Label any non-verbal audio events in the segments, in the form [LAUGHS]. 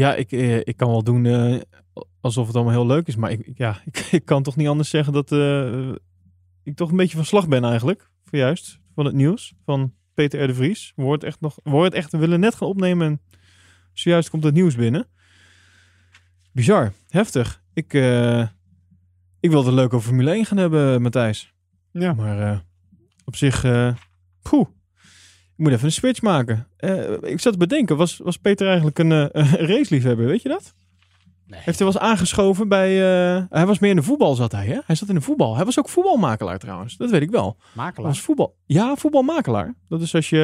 Ja, ik, eh, ik kan wel doen eh, alsof het allemaal heel leuk is. Maar ik, ja, [LAUGHS] ik, ik kan toch niet anders zeggen dat eh, ik toch een beetje van slag ben eigenlijk. Voor juist, van het nieuws van Peter R. de Vries. We het echt nog, we het echt, we willen net gaan opnemen en zojuist komt het nieuws binnen. Bizar, heftig. Ik, ik wilde het leuk over Formule 1 gaan hebben, Matthijs. Ja. Maar op zich, eh poeh. Ik moet even een switch maken. Eh, ik zat te bedenken, was, was Peter eigenlijk een, [LAUGHS] een raceliefhebber, weet je dat? Nee. Heeft hij eens aangeschoven bij... eh, hij was meer in de voetbal, zat hij, hè? Hij zat in de voetbal. Hij was ook voetbalmakelaar trouwens, dat weet ik wel. Hij Makelaar. was voetbal... Ja, voetbalmakelaar. Dat is als je...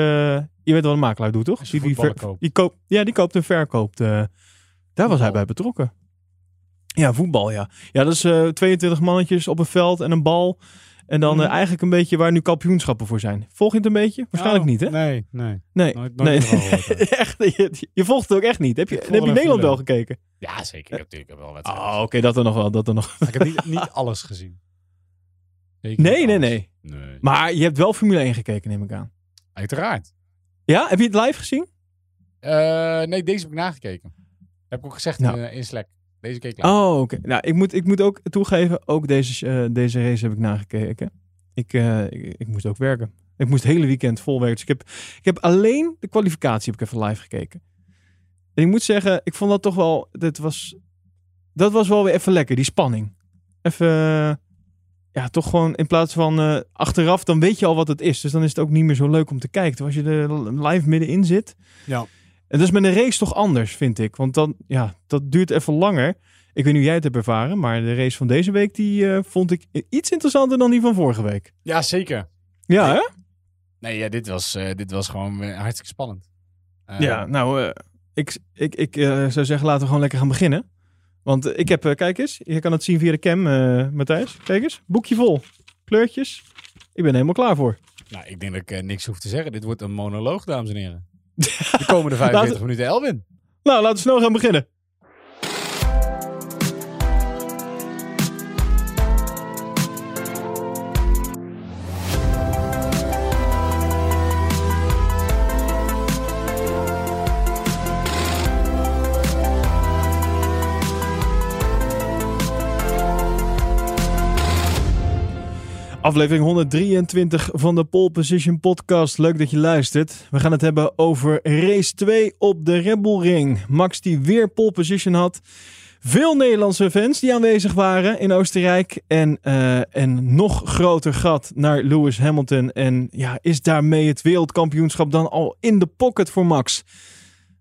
Je weet wat een makelaar doet, toch? Die, die, ver- koopt. die koopt, ja, die koopt en verkoopt. daar was hij bij betrokken. Ja, voetbal, ja. Ja, dat is eh 22 mannetjes op een veld en een bal. En dan eh, Mhm. eigenlijk een beetje waar nu kampioenschappen voor zijn. Volg je het een beetje? Waarschijnlijk Oh, niet, hè? Nee, nee. Nee, Nooit- nooit nee. ervan gehoord, [LAUGHS] echt, je, je volgt het ook echt niet. Heb je, heb je Nederland wel gekeken? Ja, zeker. Ik heb natuurlijk wel wedstrijden. Oh, oké, dat er nog wel, dat er nog. Ik heb niet, niet [LAUGHS] alles gezien. Zeker Nee, nee, nee. Nee. Maar je hebt wel Formule 1 gekeken, neem ik aan. Uiteraard. Ja, heb je het live gezien? Eh, nee, deze heb ik nagekeken. Heb ik ook gezegd Nou. in, eh, in Slack. Deze keek live. Oh, oké. Nou, ik moet, ik moet ook toegeven, ook deze, eh, deze race heb ik nagekeken. Ik, eh, ik, ik moest ook werken. Ik moest het hele weekend vol werken. Dus ik heb, ik heb alleen de kwalificatie heb ik even live gekeken. En ik moet zeggen, ik vond dat toch wel, dat was, dat was wel weer even lekker, die spanning. Even, ja, toch gewoon in plaats van eh, achteraf, dan weet je al wat het is. Dus dan is het ook niet meer zo leuk om te kijken. Terwijl Als je er live middenin zit. Ja. En dat is met een race toch anders, vind ik. Want dan, ja, dat duurt even langer. Ik weet niet hoe jij het hebt ervaren, maar de race van deze week, die eh, vond ik iets interessanter dan die van vorige week. Ja, zeker. Ja, hè? Nee, ja, dit, was, eh, dit was gewoon eh, hartstikke spannend. Ja, nou, ik, ik, ik zou zeggen, laten we gewoon lekker gaan beginnen. Want ik heb, kijk eens, je kan het zien via de cam, Matthijs. Kijk eens, boekje vol. Kleurtjes. Ik ben helemaal klaar voor. Nou, ik denk dat ik niks hoef te zeggen. Dit wordt een monoloog, dames en heren. De komende 45 Laten- minuten Elwin. Nou, laten we snel gaan beginnen. Aflevering 123 van de Pole Position Podcast. Leuk dat je luistert. We gaan het hebben over race 2 op de Red Bull Ring. Max die weer pole position had. Veel Nederlandse fans die aanwezig waren in Oostenrijk. En eh, een nog groter gat naar Lewis Hamilton. En ja, is daarmee het wereldkampioenschap dan al in de pocket voor Max?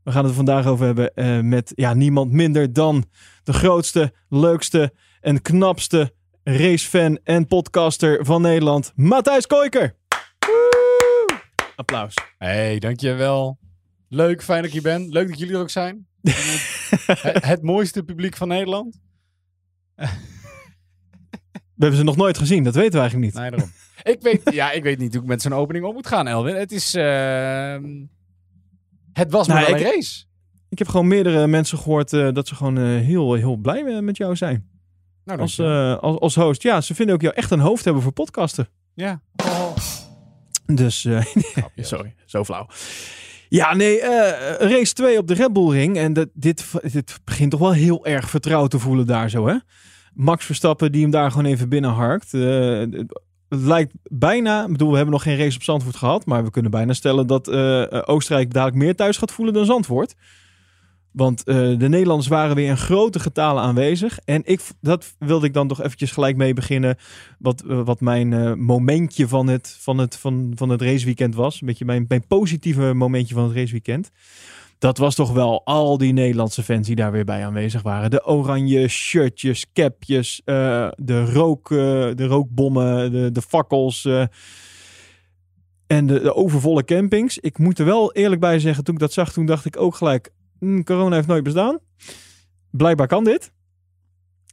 We gaan het er vandaag over hebben eh, met ja, niemand minder dan de grootste, leukste en knapste racefan en podcaster van Nederland, Matthijs Koiker. Woe! Applaus. Hey, dankjewel. Leuk, fijn dat je bent. Leuk dat jullie er ook zijn. [LAUGHS] het, het mooiste publiek van Nederland. We hebben ze nog nooit gezien, dat weten we eigenlijk niet. Nee, daarom. ik, weet, [LAUGHS] ja, ik weet niet hoe ik met zo'n opening om moet gaan, Elwin. Het is... ehm, het was maar Nou, ik- een race. Ik heb gewoon meerdere mensen gehoord eh, dat ze gewoon eh, heel, heel blij eh, met jou zijn. Nou, Als, eh, als, als host. Ja, ze vinden ook jou echt een hoofd hebben voor podcasten. ja. Dus, eh, [LAUGHS] sorry, zo flauw. Ja, nee, eh, race 2 op de Red Bull Ring. En dat, dit, dit begint toch wel heel erg vertrouwd te voelen daar zo, hè? Max Verstappen die hem daar gewoon even binnenharkt. Het lijkt bijna, ik bedoel, we hebben nog geen race op Zandvoort gehad. Maar we kunnen bijna stellen dat Oostenrijk dadelijk meer thuis gaat voelen dan Zandvoort. Want eh, de Nederlanders waren weer in grote getalen aanwezig. En ik, dat wilde ik dan toch eventjes gelijk mee beginnen. Wat, eh, wat mijn eh, momentje van het, van, het, van, van het raceweekend was. Een beetje mijn, mijn positieve momentje van het raceweekend. Dat was toch wel al die Nederlandse fans die daar weer bij aanwezig waren. De oranje shirtjes, capjes, de, rook, de rookbommen, de, de fakkels. en de, de overvolle campings. Ik moet er wel eerlijk bij zeggen, toen ik dat zag, toen dacht ik ook gelijk... "Hmm, corona heeft nooit bestaan. Blijkbaar kan dit.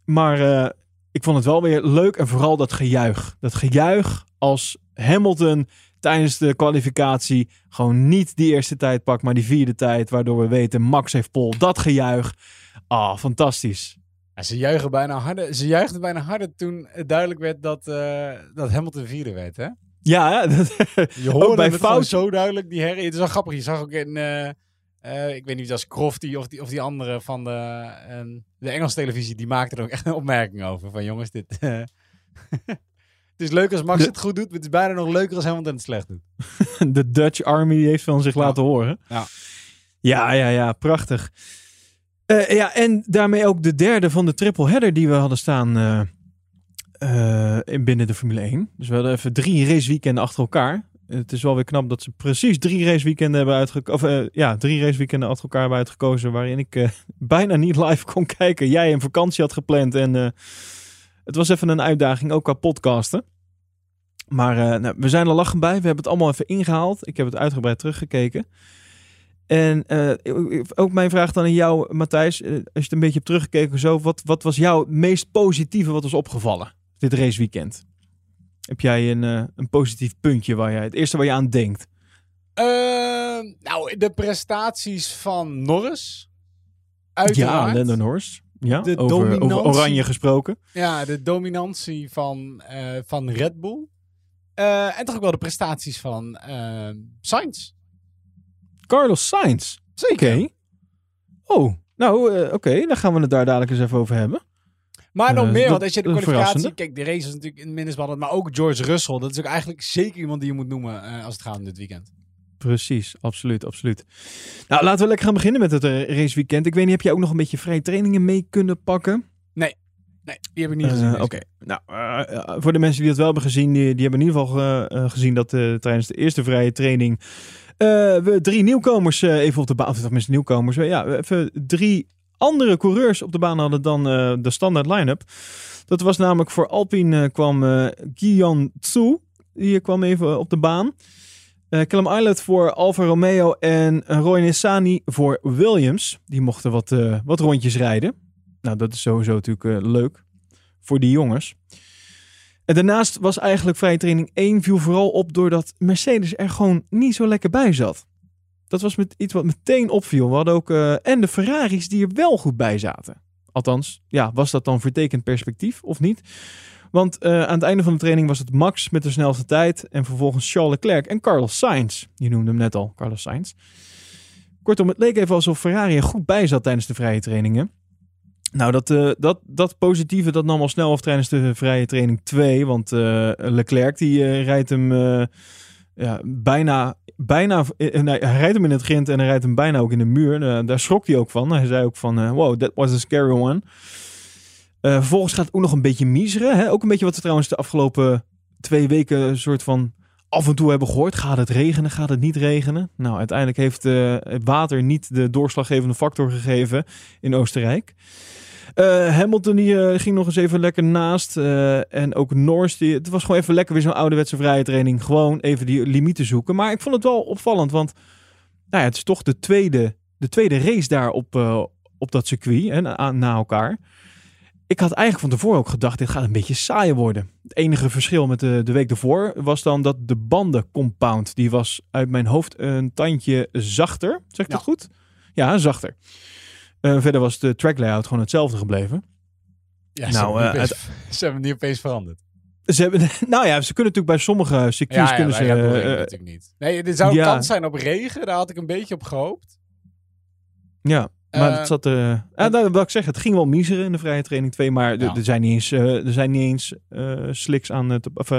Maar eh, ik vond het wel weer leuk. En vooral dat gejuich. Dat gejuich als Hamilton tijdens de kwalificatie gewoon niet die eerste tijd pakt, maar die vierde tijd. Waardoor we weten, Max heeft pol. Dat gejuich. Ah, fantastisch. Ja, ze, juichen bijna harder, ze juichten bijna harder toen het duidelijk werd dat, eh, dat Hamilton vierde werd, hè? Ja? Dat- [LAUGHS] Je hoorde bij het fout- zo duidelijk, die herrie. Het is wel grappig, je zag ook in, eh, Eh, ik weet niet, als Crofty of die, of die andere van de, eh, de Engelse televisie, die maakte er ook echt een opmerking over. Van jongens, dit... eh, [LAUGHS] het is leuk als Max De- het goed doet, maar het is bijna nog leuker als Hamilton het slecht doet. [LAUGHS] De Dutch Army heeft van zich Ja. laten horen. Ja. ja, ja, ja, prachtig. Eh, ja, en daarmee ook de derde van de triple header die we hadden staan in binnen de Formule 1. Dus we hadden even drie raceweekenden achter elkaar. Het is wel weer knap dat ze precies drie raceweekenden hebben uitgekozen. Eh, ja, drie raceweekenden achter elkaar hebben uitgekozen. Waarin ik eh, [LAUGHS] bijna niet live kon kijken. Jij een vakantie had gepland. En eh, het was even een uitdaging, ook qua podcasten. Maar eh, nou, we zijn er lachen bij. We hebben het allemaal even ingehaald. Ik heb het uitgebreid teruggekeken. En ook mijn vraag dan aan jou, Matthijs. als je het een beetje hebt teruggekeken zo. Wat, wat was jouw meest positieve wat was opgevallen dit raceweekend? Heb jij een, eh, een positief puntje waar jij het eerste waar je aan denkt? Eh, nou, de prestaties van Norris. Ja, Uiteraard. Lennon Horst. Ja, De over, oranje gesproken. Ja, de dominantie van, eh, van Red Bull. Eh, en toch ook wel de prestaties van eh Sainz. Carlos Sainz. Oké. Oh, nou oké. Dan gaan we het daar dadelijk eens even over hebben. Maar nog Eh, meer, want als je de kwalificatie... Kijk, de race is natuurlijk in minnesballen, maar ook George Russell. Dat is ook eigenlijk zeker iemand die je moet noemen eh, als het gaat om dit weekend. Precies, absoluut, absoluut. Nou, laten we lekker gaan beginnen met het eh, raceweekend. Ik weet niet, heb jij ook nog een beetje vrije trainingen mee kunnen pakken? Nee, die heb ik niet gezien. Oké, nou, voor de mensen die dat wel hebben gezien, die, die hebben in ieder geval gezien dat tijdens de eerste vrije training we drie nieuwkomers even op de baan, of tenminste nieuwkomers, ja, we even drie andere coureurs op de baan hadden dan eh, de standaard line-up. Dat was namelijk voor Alpine eh, kwam eh Guillaume Tsu, die kwam even op de baan. Eh Callum Islet voor Alfa Romeo en Roy Nissany voor Williams. Die mochten wat, wat rondjes rijden. Nou, dat is sowieso natuurlijk leuk voor die jongens. En daarnaast was eigenlijk vrije training 1 viel vooral op doordat Mercedes er gewoon niet zo lekker bij zat. Dat was met iets wat meteen opviel. We hadden ook eh, en de Ferraris die er wel goed bij zaten. Althans, ja, was dat dan vertekend perspectief of niet? Want eh, aan het einde van de training was het Max met de snelste tijd en vervolgens Charles Leclerc en Carlos Sainz. Je noemde hem net al, Carlos Sainz. Kortom, het leek even alsof Ferrari er goed bij zat tijdens de vrije trainingen. Nou, dat, eh, dat, dat positieve dat nam al snel af tijdens de vrije training 2. Want Leclerc die rijdt hem ja, bijna, bijna eh, hij rijdt hem in het grind en hij rijdt hem bijna ook in de muur. Eh, daar schrok hij ook van. Hij zei ook van, eh, wow, that was a scary one. Eh, vervolgens gaat het ook nog een beetje miseren. Hè? Ook een beetje wat we trouwens de afgelopen twee weken een soort van af en toe hebben gehoord. Gaat het regenen? Gaat het niet regenen? Nou, uiteindelijk heeft het water niet de doorslaggevende factor gegeven in Oostenrijk. Eh, Hamilton die, eh, ging nog eens even lekker naast. eh, en ook Norris. Die, het was gewoon even lekker weer zo'n ouderwetse vrije training. Gewoon even die limieten zoeken. Maar ik vond het wel opvallend. Want nou ja, het is toch de tweede, de tweede race daar op, op dat circuit. Hè, na, na elkaar. Ik had eigenlijk van tevoren ook gedacht, dit gaat een beetje saai worden. Het enige verschil met de, de week ervoor was dan dat de bandencompound, die was uit mijn hoofd een tandje zachter. Zeg ik Ja. dat goed? Ja, zachter. Eh, verder was de track layout gewoon hetzelfde gebleven. Ja, ze, Nou, hebben eh, [LAUGHS] ze hebben niet opeens veranderd. Ze hebben, [LAUGHS] nou ja, ze kunnen natuurlijk bij sommige circuits ja, kunnen bij ze. Eh, natuurlijk niet. Nee, er zou een ja. kans zijn op regen. Daar had ik een beetje op gehoopt. ja, maar het zat. eh ja, nou, wil ik zeggen, het ging wel miseren in de vrije training 2, maar er- Ja. er zijn niet eens, er zijn niet eens slicks aan, te, of,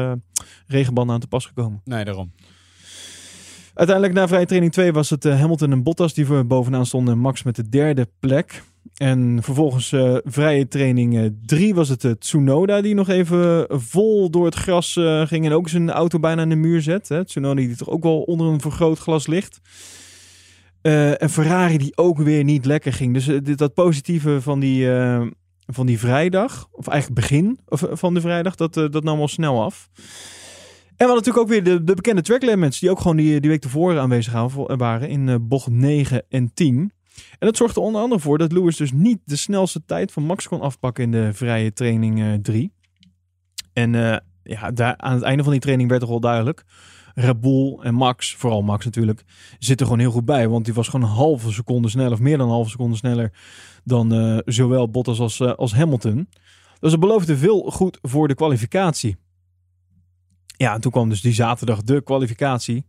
regenbanden aan te pas gekomen. Nee, daarom. Uiteindelijk na vrije training 2 was het eh, Hamilton en Bottas die bovenaan stonden. Max met de derde plek. En vervolgens eh, vrije training 3 was het eh, Tsunoda die nog even vol door het gras eh, ging. En ook zijn auto bijna aan de muur zet. Hè. Tsunoda die toch ook wel onder een vergrootglas ligt. Eh, en Ferrari die ook weer niet lekker ging. Dus eh, dat positieve van die, eh, van die vrijdag, of eigenlijk begin eh, van de vrijdag, dat, eh, dat nam al snel af. En we hadden natuurlijk ook weer de, de bekende track limits, die ook gewoon die, die week tevoren aanwezig waren- in eh, bocht 9 en 10. En dat zorgde onder andere voor dat Lewis dus niet de snelste tijd van Max kon afpakken in de vrije training 3. en eh, ja, daar, aan het einde van die training werd toch wel duidelijk. Red en Max, vooral Max natuurlijk, zitten gewoon heel goed bij. Want die was gewoon een halve seconde sneller, of meer dan een halve seconde sneller dan eh, zowel Bottas als, eh, als Hamilton. Dus het beloofde veel goed voor de kwalificatie. Ja, en toen kwam dus die zaterdag de kwalificatie.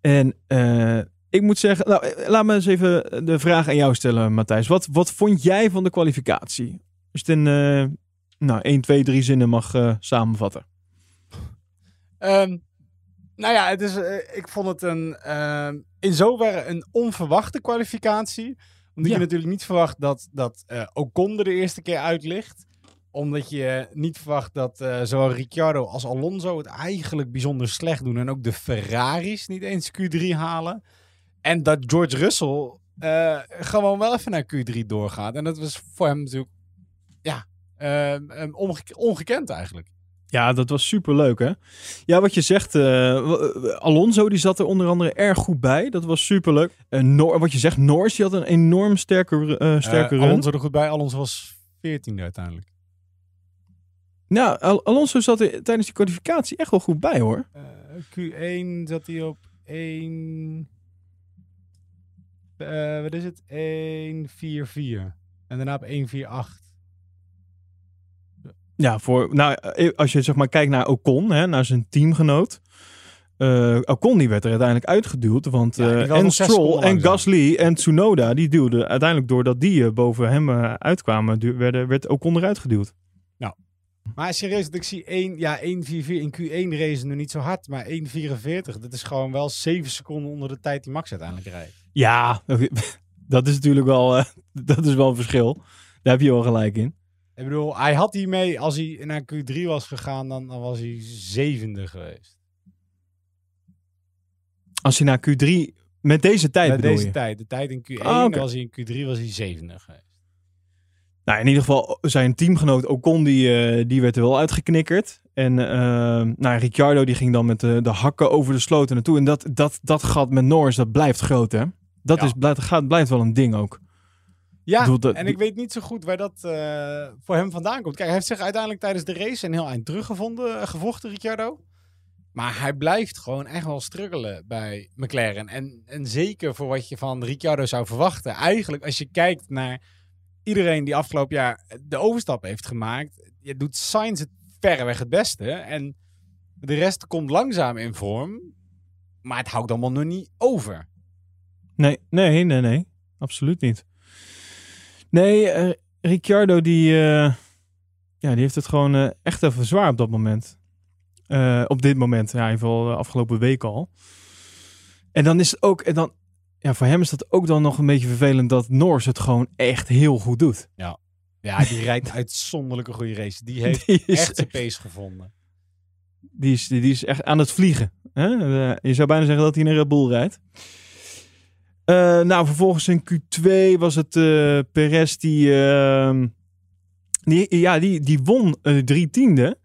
En eh, ik moet zeggen, nou, eh, laat me eens even de vraag aan jou stellen, Matthijs. Wat, wat vond jij van de kwalificatie? Als je het in eh, nou, 1, 2, 3 zinnen mag samenvatten. Ehm, nou ja, het is, ik vond het een, in zoverre een onverwachte kwalificatie. Omdat Ja. je natuurlijk niet verwacht dat, dat Ocon er de eerste keer uit ligt. Omdat je niet verwacht dat eh, zowel Ricciardo als Alonso het eigenlijk bijzonder slecht doen. En ook de Ferraris niet eens Q3 halen. En dat George Russell eh, gewoon wel even naar Q3 doorgaat. En dat was voor hem natuurlijk, ja, onge- ongekend eigenlijk. Ja, dat was super leuk, hè? Ja, wat je zegt, eh, Alonso die zat er onder andere erg goed bij. Dat was super leuk. wat je zegt, Norris die had een enorm sterke, eh, sterke run. Alonso er goed bij. Alonso was 14e uiteindelijk. Nou, Al- Alonso zat er tijdens die kwalificatie echt wel goed bij, hoor. Eh, Q1 zat hij op 1. eh wat is het? 1-4-4. En daarna op 1-4-8. Ja, voor, nou, eh, als je zeg maar kijkt naar Ocon, hè, naar zijn teamgenoot. Eh Ocon die werd er uiteindelijk uitgeduwd. Want Ja, en Stroll en. Gasly en Tsunoda, die duwden uiteindelijk doordat die boven hem uitkwamen, werden, werd Ocon eruit geduwd. Maar serieus, dat ik zie 1, ja, 1-4-4 in Q1 race nu niet zo hard. Maar 1-44, dat is gewoon wel 7 seconden onder de tijd die Max uiteindelijk rijdt. Ja, [LAUGHS] dat is natuurlijk wel, eh, [LAUGHS] dat is wel een verschil. Daar heb je wel gelijk in. Ik bedoel, hij had hiermee, als hij naar Q3 was gegaan, dan, dan was hij zevende geweest. Als je naar Q3 met deze tijd Met bedoel deze je? tijd. De tijd in Q1 Ah, oké. was hij in Q3 was hij zevende geweest. Nou, in ieder geval zijn teamgenoot Ocon, die, eh, die werd er wel uitgeknikkerd. En eh nou, Ricciardo die ging dan met de, de hakken over de sloten naartoe. En dat, dat, dat gat met Norris, dat blijft groot, hè? Dat Ja. is, blijft, gaat, blijft wel een ding ook. Ja, bedoel, dat- en ik weet niet zo goed waar dat eh, voor hem vandaan komt. Kijk, hij heeft zich uiteindelijk tijdens de race een heel eind teruggevonden, eh, gevochten, Ricciardo. Maar hij blijft gewoon echt wel struggelen bij McLaren. En, en zeker voor wat je van Ricciardo zou verwachten. Eigenlijk, als je kijkt naar iedereen die afgelopen jaar de overstap heeft gemaakt, je doet Sainz het verreweg het beste. En de rest komt langzaam in vorm. Maar het houdt allemaal nog niet over. Nee, nee, nee, nee. Absoluut niet. Nee, eh, Ricciardo die, eh, ja, die heeft het gewoon eh, echt even zwaar op dat moment. Op dit moment, ja, in ieder de afgelopen week al. En dan is het ook, en dan, ja, voor hem is dat ook dan nog een beetje vervelend dat Norris het gewoon echt heel goed doet. Ja, die rijdt [LAUGHS] uitzonderlijke goede race. Die heeft Die is, echt zijn pace gevonden. die is, die is echt aan het vliegen. Hè? Eh, je zou bijna zeggen dat hij in een Red Bull rijdt. Eh, nou, vervolgens in Q2 was het eh Perez die, ehm, die, ja, die, die won drie tiende.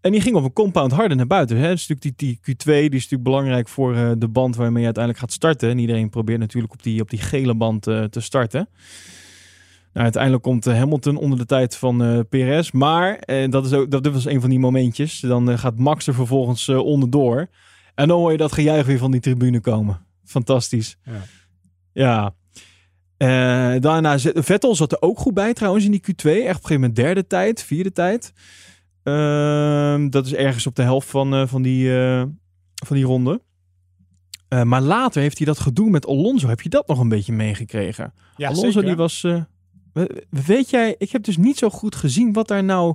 En die ging op een compound harder naar buiten. Hè? Dus natuurlijk die, die Q2 die is natuurlijk belangrijk voor eh, de band waarmee je uiteindelijk gaat starten. En iedereen probeert natuurlijk op die, op die gele band eh, te starten. Nou, uiteindelijk komt eh, Hamilton onder de tijd van eh Perez. Maar, dat, is ook, dat, dit was een van die momentjes. Dan gaat Max er vervolgens onderdoor. En dan hoor je dat gejuich weer van die tribune komen. Fantastisch. Ja. Ja. Daarna Vettel zat er ook goed bij trouwens in die Q2. Echt op een gegeven moment derde tijd, vierde tijd. Ehm, dat is ergens op de helft van, eh, van, die, eh, van die ronde. Eh, maar later heeft hij dat gedoe met Alonso. Heb je dat nog een beetje meegekregen? Ja, Alonso zeker. die was... we- weet jij, ik heb dus niet zo goed gezien wat daar nou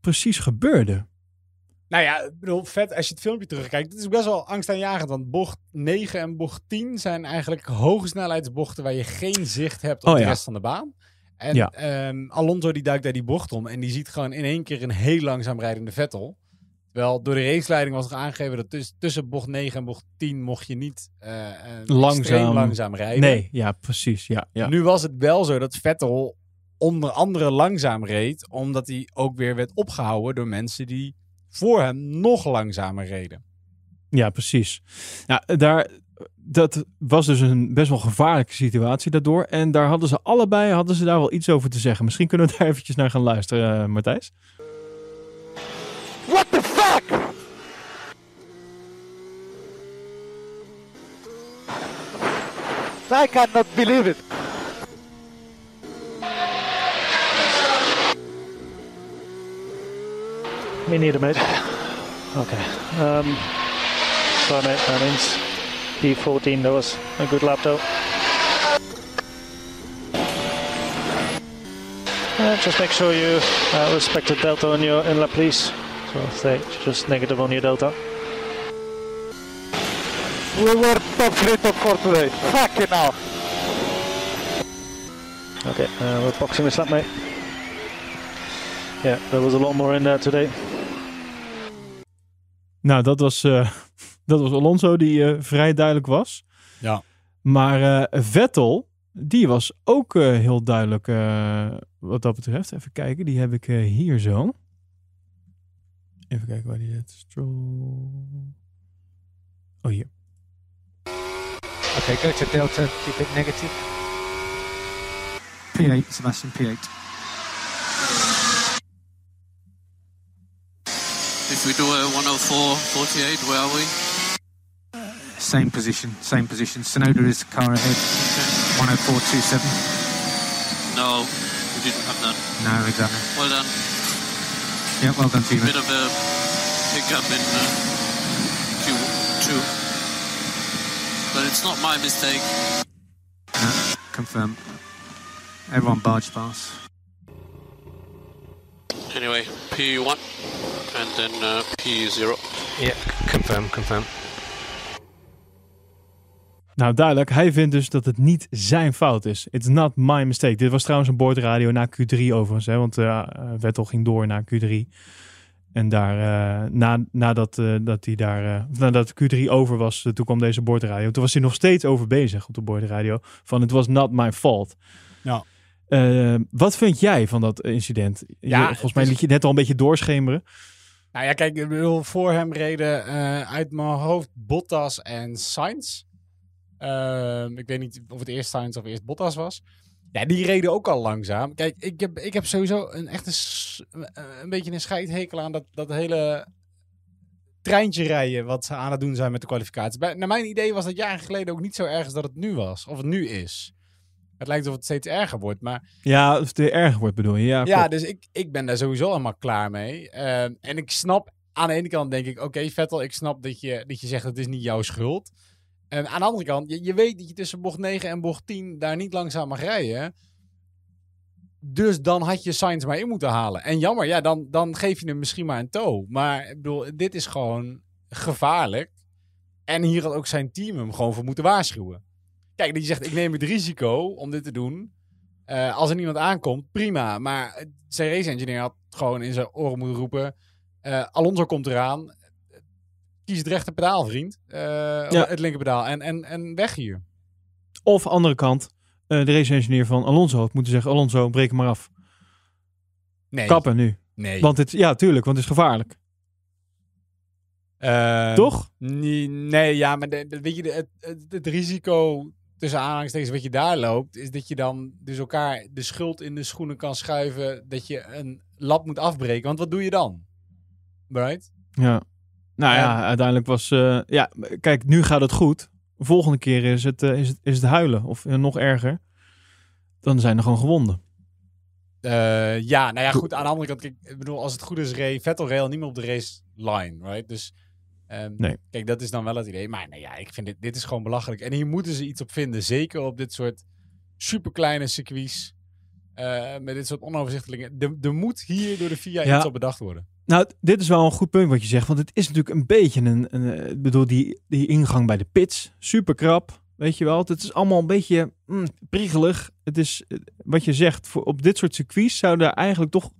precies gebeurde. Nou ja, ik bedoel, vet als je het filmpje terugkijkt. Het is best wel angstaanjagend, want bocht 9 en bocht 10 zijn eigenlijk hoge snelheidsbochten waar je geen zicht hebt op Oh de ja. rest van de baan. En Ja. ehm, Alonso die duikt daar die bocht om en die ziet gewoon in één keer een heel langzaam rijdende Vettel. Terwijl door de raceleiding was er aangegeven dat tuss- tussen bocht 9 en bocht 10 mocht je niet eh, Langzaam. langzaam rijden. Nee, ja, precies. Ja, ja. Nu was het wel zo dat Vettel onder andere langzaam reed, omdat hij ook weer werd opgehouden door mensen die voor hem nog langzamer reden. Ja, precies. Ja, daar, dat was dus een best wel gevaarlijke situatie daardoor. En daar hadden ze allebei hadden ze daar wel iets over te zeggen. Misschien kunnen we daar eventjes naar gaan luisteren, eh, Matthijs. What the fuck? I cannot believe it. Me neither, mate. Okay. Um, sorry, mate. That means P14, that was a good lap though. Uh, just make sure you uh, respect the delta on your inlet, please. So stay just negative on your delta. We were top three, top four today. Fucking hell. Okay, uh, we're boxing this lap, mate. Yeah, there was a lot more in there today. Nou, dat was, eh, dat was Alonso die eh, vrij duidelijk was. Ja. Maar eh, Vettel, die was ook eh, heel duidelijk eh, wat dat betreft. Even kijken, die heb ik eh, hier zo. Even kijken waar die zit. Stroll. Oh, hier. Okay, go to Delta, keep it negative. P8, Sebastian, P8. If we do a 104 48, where are we? Same position, same position. Sonoda is the car ahead. 10427. No, we didn't have that. No, exactly. Well done. Yeah, well done, Timo. Bit of a hiccup in uh, Q2. But it's not my mistake. No, confirm. Everyone barge pass. Anyway, P1 and then uh, P0. Yeah, confirm, confirm. Nou, duidelijk. Hij vindt dus dat het niet zijn fout is. It's not my mistake. Dit was trouwens een boordradio na Q3 overigens. Hè, want eh, Vettel ging door naar Q3. En daar, eh, na, nadat dat hij daar, nadat Q3 over was, toen kwam deze boordradio. Toen was hij nog steeds over bezig op de boordradio. Van het was not my fault. Ja. Wat vind jij van dat incident? Je- Ja, volgens het mij is- liet je net al een beetje doorschemeren. Nou ja, kijk, ik bedoel, voor hem reden uit mijn hoofd Bottas en Sainz. Ehm, ik weet niet of het eerst Sainz of eerst Bottas was. Ja, die reden ook al langzaam. Kijk, ik heb, ik heb sowieso een echte eh, een beetje een scheidhekel aan dat, dat hele treintje rijden wat ze aan het doen zijn met de kwalificatie. Bij, naar mijn idee was dat jaren geleden ook niet zo erg als dat het nu was. Of het nu is. Het lijkt alsof het steeds erger wordt, maar Ja, of het erger wordt bedoel je? Ja, ja, klopt. dus ik, ik ben daar sowieso allemaal klaar mee. Ehm, en ik snap, aan de ene kant denk ik, oké Vettel, ik snap dat je, dat je zegt het is niet jouw schuld. En aan de andere kant, je, je weet dat je tussen bocht 9 en bocht 10 daar niet langzaam mag rijden. Dus dan had je Sainz maar in moeten halen. En jammer, ja, dan, dan geef je hem misschien maar een toe. Maar ik bedoel, dit is gewoon gevaarlijk. En hier had ook zijn team hem gewoon voor moeten waarschuwen. Kijk, die zegt, ik neem het risico om dit te doen. Eh, als er niemand aankomt, prima. Maar zijn race engineer had gewoon in zijn oren moeten roepen... eh, Alonso komt eraan. Kies het rechte pedaal, vriend. Eh, Ja. Het linker pedaal. En, en, en weg hier. Of andere kant, eh, de race engineer van Alonso had moeten zeggen, Alonso, breek hem maar af. Nee. Kappen nu. Nee. Want het, ja, tuurlijk, want het is gevaarlijk. Ehm, Toch? Nee, nee, ja, maar de, de- weet je, het, het, het risico tussen aanhalingstekens wat je daar loopt, is dat je dan dus elkaar de schuld in de schoenen kan schuiven dat je een lap moet afbreken. Want wat doe je dan? Right? Ja. Nou ja, uiteindelijk was... eh, ja, kijk, nu gaat het goed. Volgende keer is het, eh, is het, is het huilen. Of eh, nog erger. Dan zijn er gewoon gewonden. Ja, nou ja, goed. Aan de andere kant, kijk, ik bedoel, als het goed is, reed Vettel rail niet meer op de race line, right? Dus, ehm, Nee. kijk, dat is dan wel het idee. Maar nou ja, ik vind dit, dit is gewoon belachelijk. En hier moeten ze iets op vinden. Zeker op dit soort superkleine circuits. met dit soort onoverzichtelijke... Er, moet hier door de FIA Ja. iets op bedacht worden. Nou, dit is wel een goed punt wat je zegt. Want het is natuurlijk een beetje een... een eh, bedoel, die, die ingang bij de pits. Super krap. Weet je wel. Het is allemaal een beetje mm, priegelig. Het is eh, wat je zegt. Voor, op dit soort circuits zou er eigenlijk toch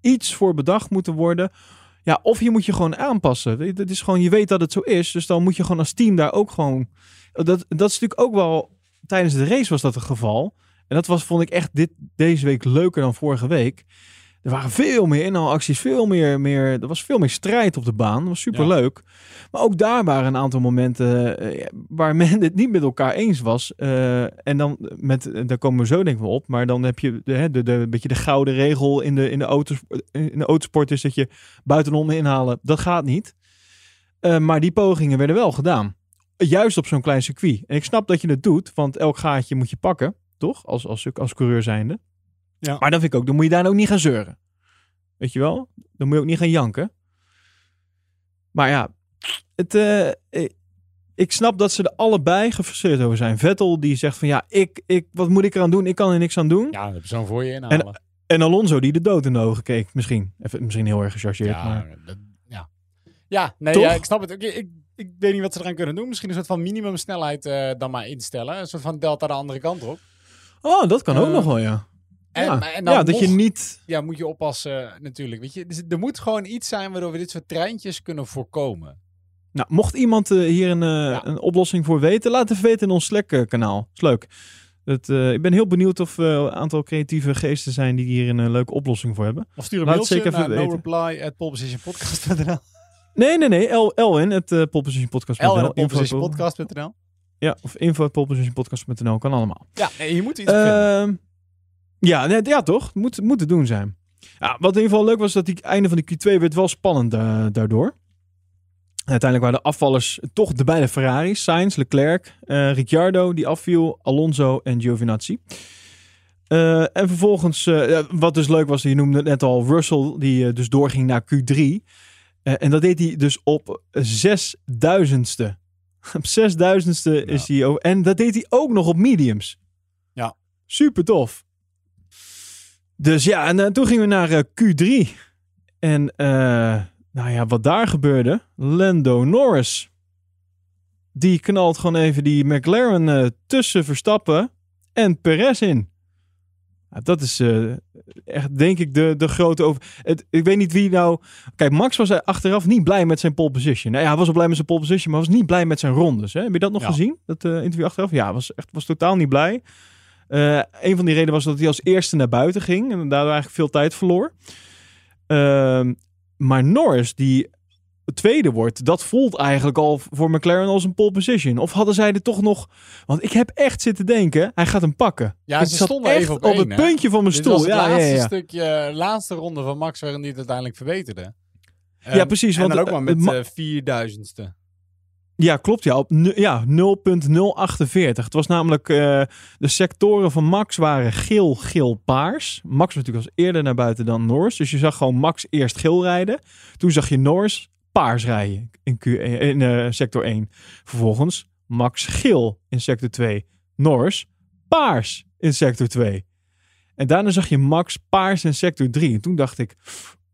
iets voor bedacht moeten worden. Ja, of je moet je gewoon aanpassen. Het is gewoon, je weet dat het zo is. Dus dan moet je gewoon als team daar ook gewoon... Dat, dat is natuurlijk ook wel... Tijdens de race was dat het geval. En dat was, vond ik echt dit, deze week leuker dan vorige week. Er waren veel meer inhaalacties, veel meer, meer, er was veel meer strijd op de baan. Dat was super leuk. Maar ook daar waren een aantal momenten eh, waar men het niet met elkaar eens was. Eh, en dan met, daar komen we zo denk ik wel op. Maar dan heb je de, de, beetje de gouden regel in de, in de, autos, in de autosport is dat je buitenom inhalen. Dat gaat niet. Eh, maar die pogingen werden wel gedaan. Juist op zo'n klein circuit. En ik snap dat je het doet, want elk gaatje moet je pakken, toch? Als, als, als coureur zijnde. Ja. Maar dan vind ik ook, dan moet je daar ook niet gaan zeuren. Weet je wel? Dan moet je ook niet gaan janken. Maar ja, het, eh, ik snap dat ze er allebei gefrustreerd over zijn. Vettel die zegt van ja, ik, ik, wat moet ik eraan doen? Ik kan er niks aan doen. Ja, de persoon voor je inhalen. En Alonso die de dood in de ogen keek. Misschien. Even, misschien heel erg gechargeerd. ja, maar... dat- ja. ja, nee, ja, ik snap het. Oké, ik, ik weet niet wat ze eraan kunnen doen. Misschien een soort van minimumsnelheid eh dan maar instellen. Een soort van delta de andere kant op. Oh, dat kan ook Eh, nog wel, ja. En, ja, maar- en dan ja dat je niet... Ja, moet je oppassen natuurlijk. Weet je, dus er moet gewoon iets zijn waardoor we dit soort treintjes kunnen voorkomen. Nou, mocht iemand eh, hier een, eh, Ja. een oplossing voor weten, laat het even weten in ons Slack-kanaal. Is leuk. Het, eh, ik ben heel benieuwd of eh, een aantal creatieve geesten zijn die hier een leuke oplossing voor hebben. Of stuur een Laat het mailtje zeker naar even no weten. reply at Nee, nee, nee. El, Elwin, het uh, polepositionpodcast.nl. L at Info- polepositionpodcast.nl Ja, of info at polepositionpodcast.nl. Kan allemaal. Ja, nee, je moet iets vinden. Ja, nee, ja, toch? Moet, moet te doen zijn. Ja, wat in ieder geval leuk was, dat die einde van de Q2 werd wel spannend da- daardoor. Uiteindelijk waren de afvallers toch de beide Ferraris. Sainz, Leclerc, eh, Ricciardo die afviel, Alonso en Giovinazzi. Eh, en vervolgens, ja, wat dus leuk was, je noemde het net al, Russell die dus doorging naar Q3. Eh, en dat deed hij dus op zesduizendste. [LAUGHS] Op zesduizendste is hij over. En dat deed hij ook nog op mediums. Ja. Super tof. Dus ja, en eh, toen gingen we naar eh, Q3. En eh, nou ja, wat daar gebeurde. Lando Norris. Die knalt gewoon even die McLaren tussen Verstappen en Perez in. Dat is echt, denk ik, de, de grote over. Het, ik weet niet wie nou. Kijk, Max was achteraf niet blij met zijn pole position. Nou ja, hij was wel blij met zijn pole position, maar was niet blij met zijn rondes. Hè? Heb je dat nog Ja. gezien? Dat interview achteraf? Ja, was echt was totaal niet blij. Eh, een van die redenen was dat hij als eerste naar buiten ging en daardoor eigenlijk veel tijd verloor. Ehm, maar Norris, die tweede wordt, dat voelt eigenlijk al voor McLaren als een pole position. Of hadden zij er toch nog... Want ik heb echt zitten denken, hij gaat hem pakken. Ja, ik ze zat stonden echt even op het hè? puntje van mijn Dit stoel. het Ja, ja, laatste ja. stukje, laatste ronde van Max waarin hij het uiteindelijk verbeterde. Ja, precies, En want, dan ook eh, maar met het ma- eh, vierduizendste. Ja, klopt. Ja, op ja 0.048. Het was namelijk eh, de sectoren van Max waren geel, geel, paars. Max was natuurlijk als eerder naar buiten dan Norris. Dus je zag gewoon Max eerst geel rijden. Toen zag je Norris paars rijden in, in eh, sector 1. Vervolgens Max geel in sector 2. Norris paars in sector 2. En daarna zag je Max paars in sector 3. En toen dacht ik,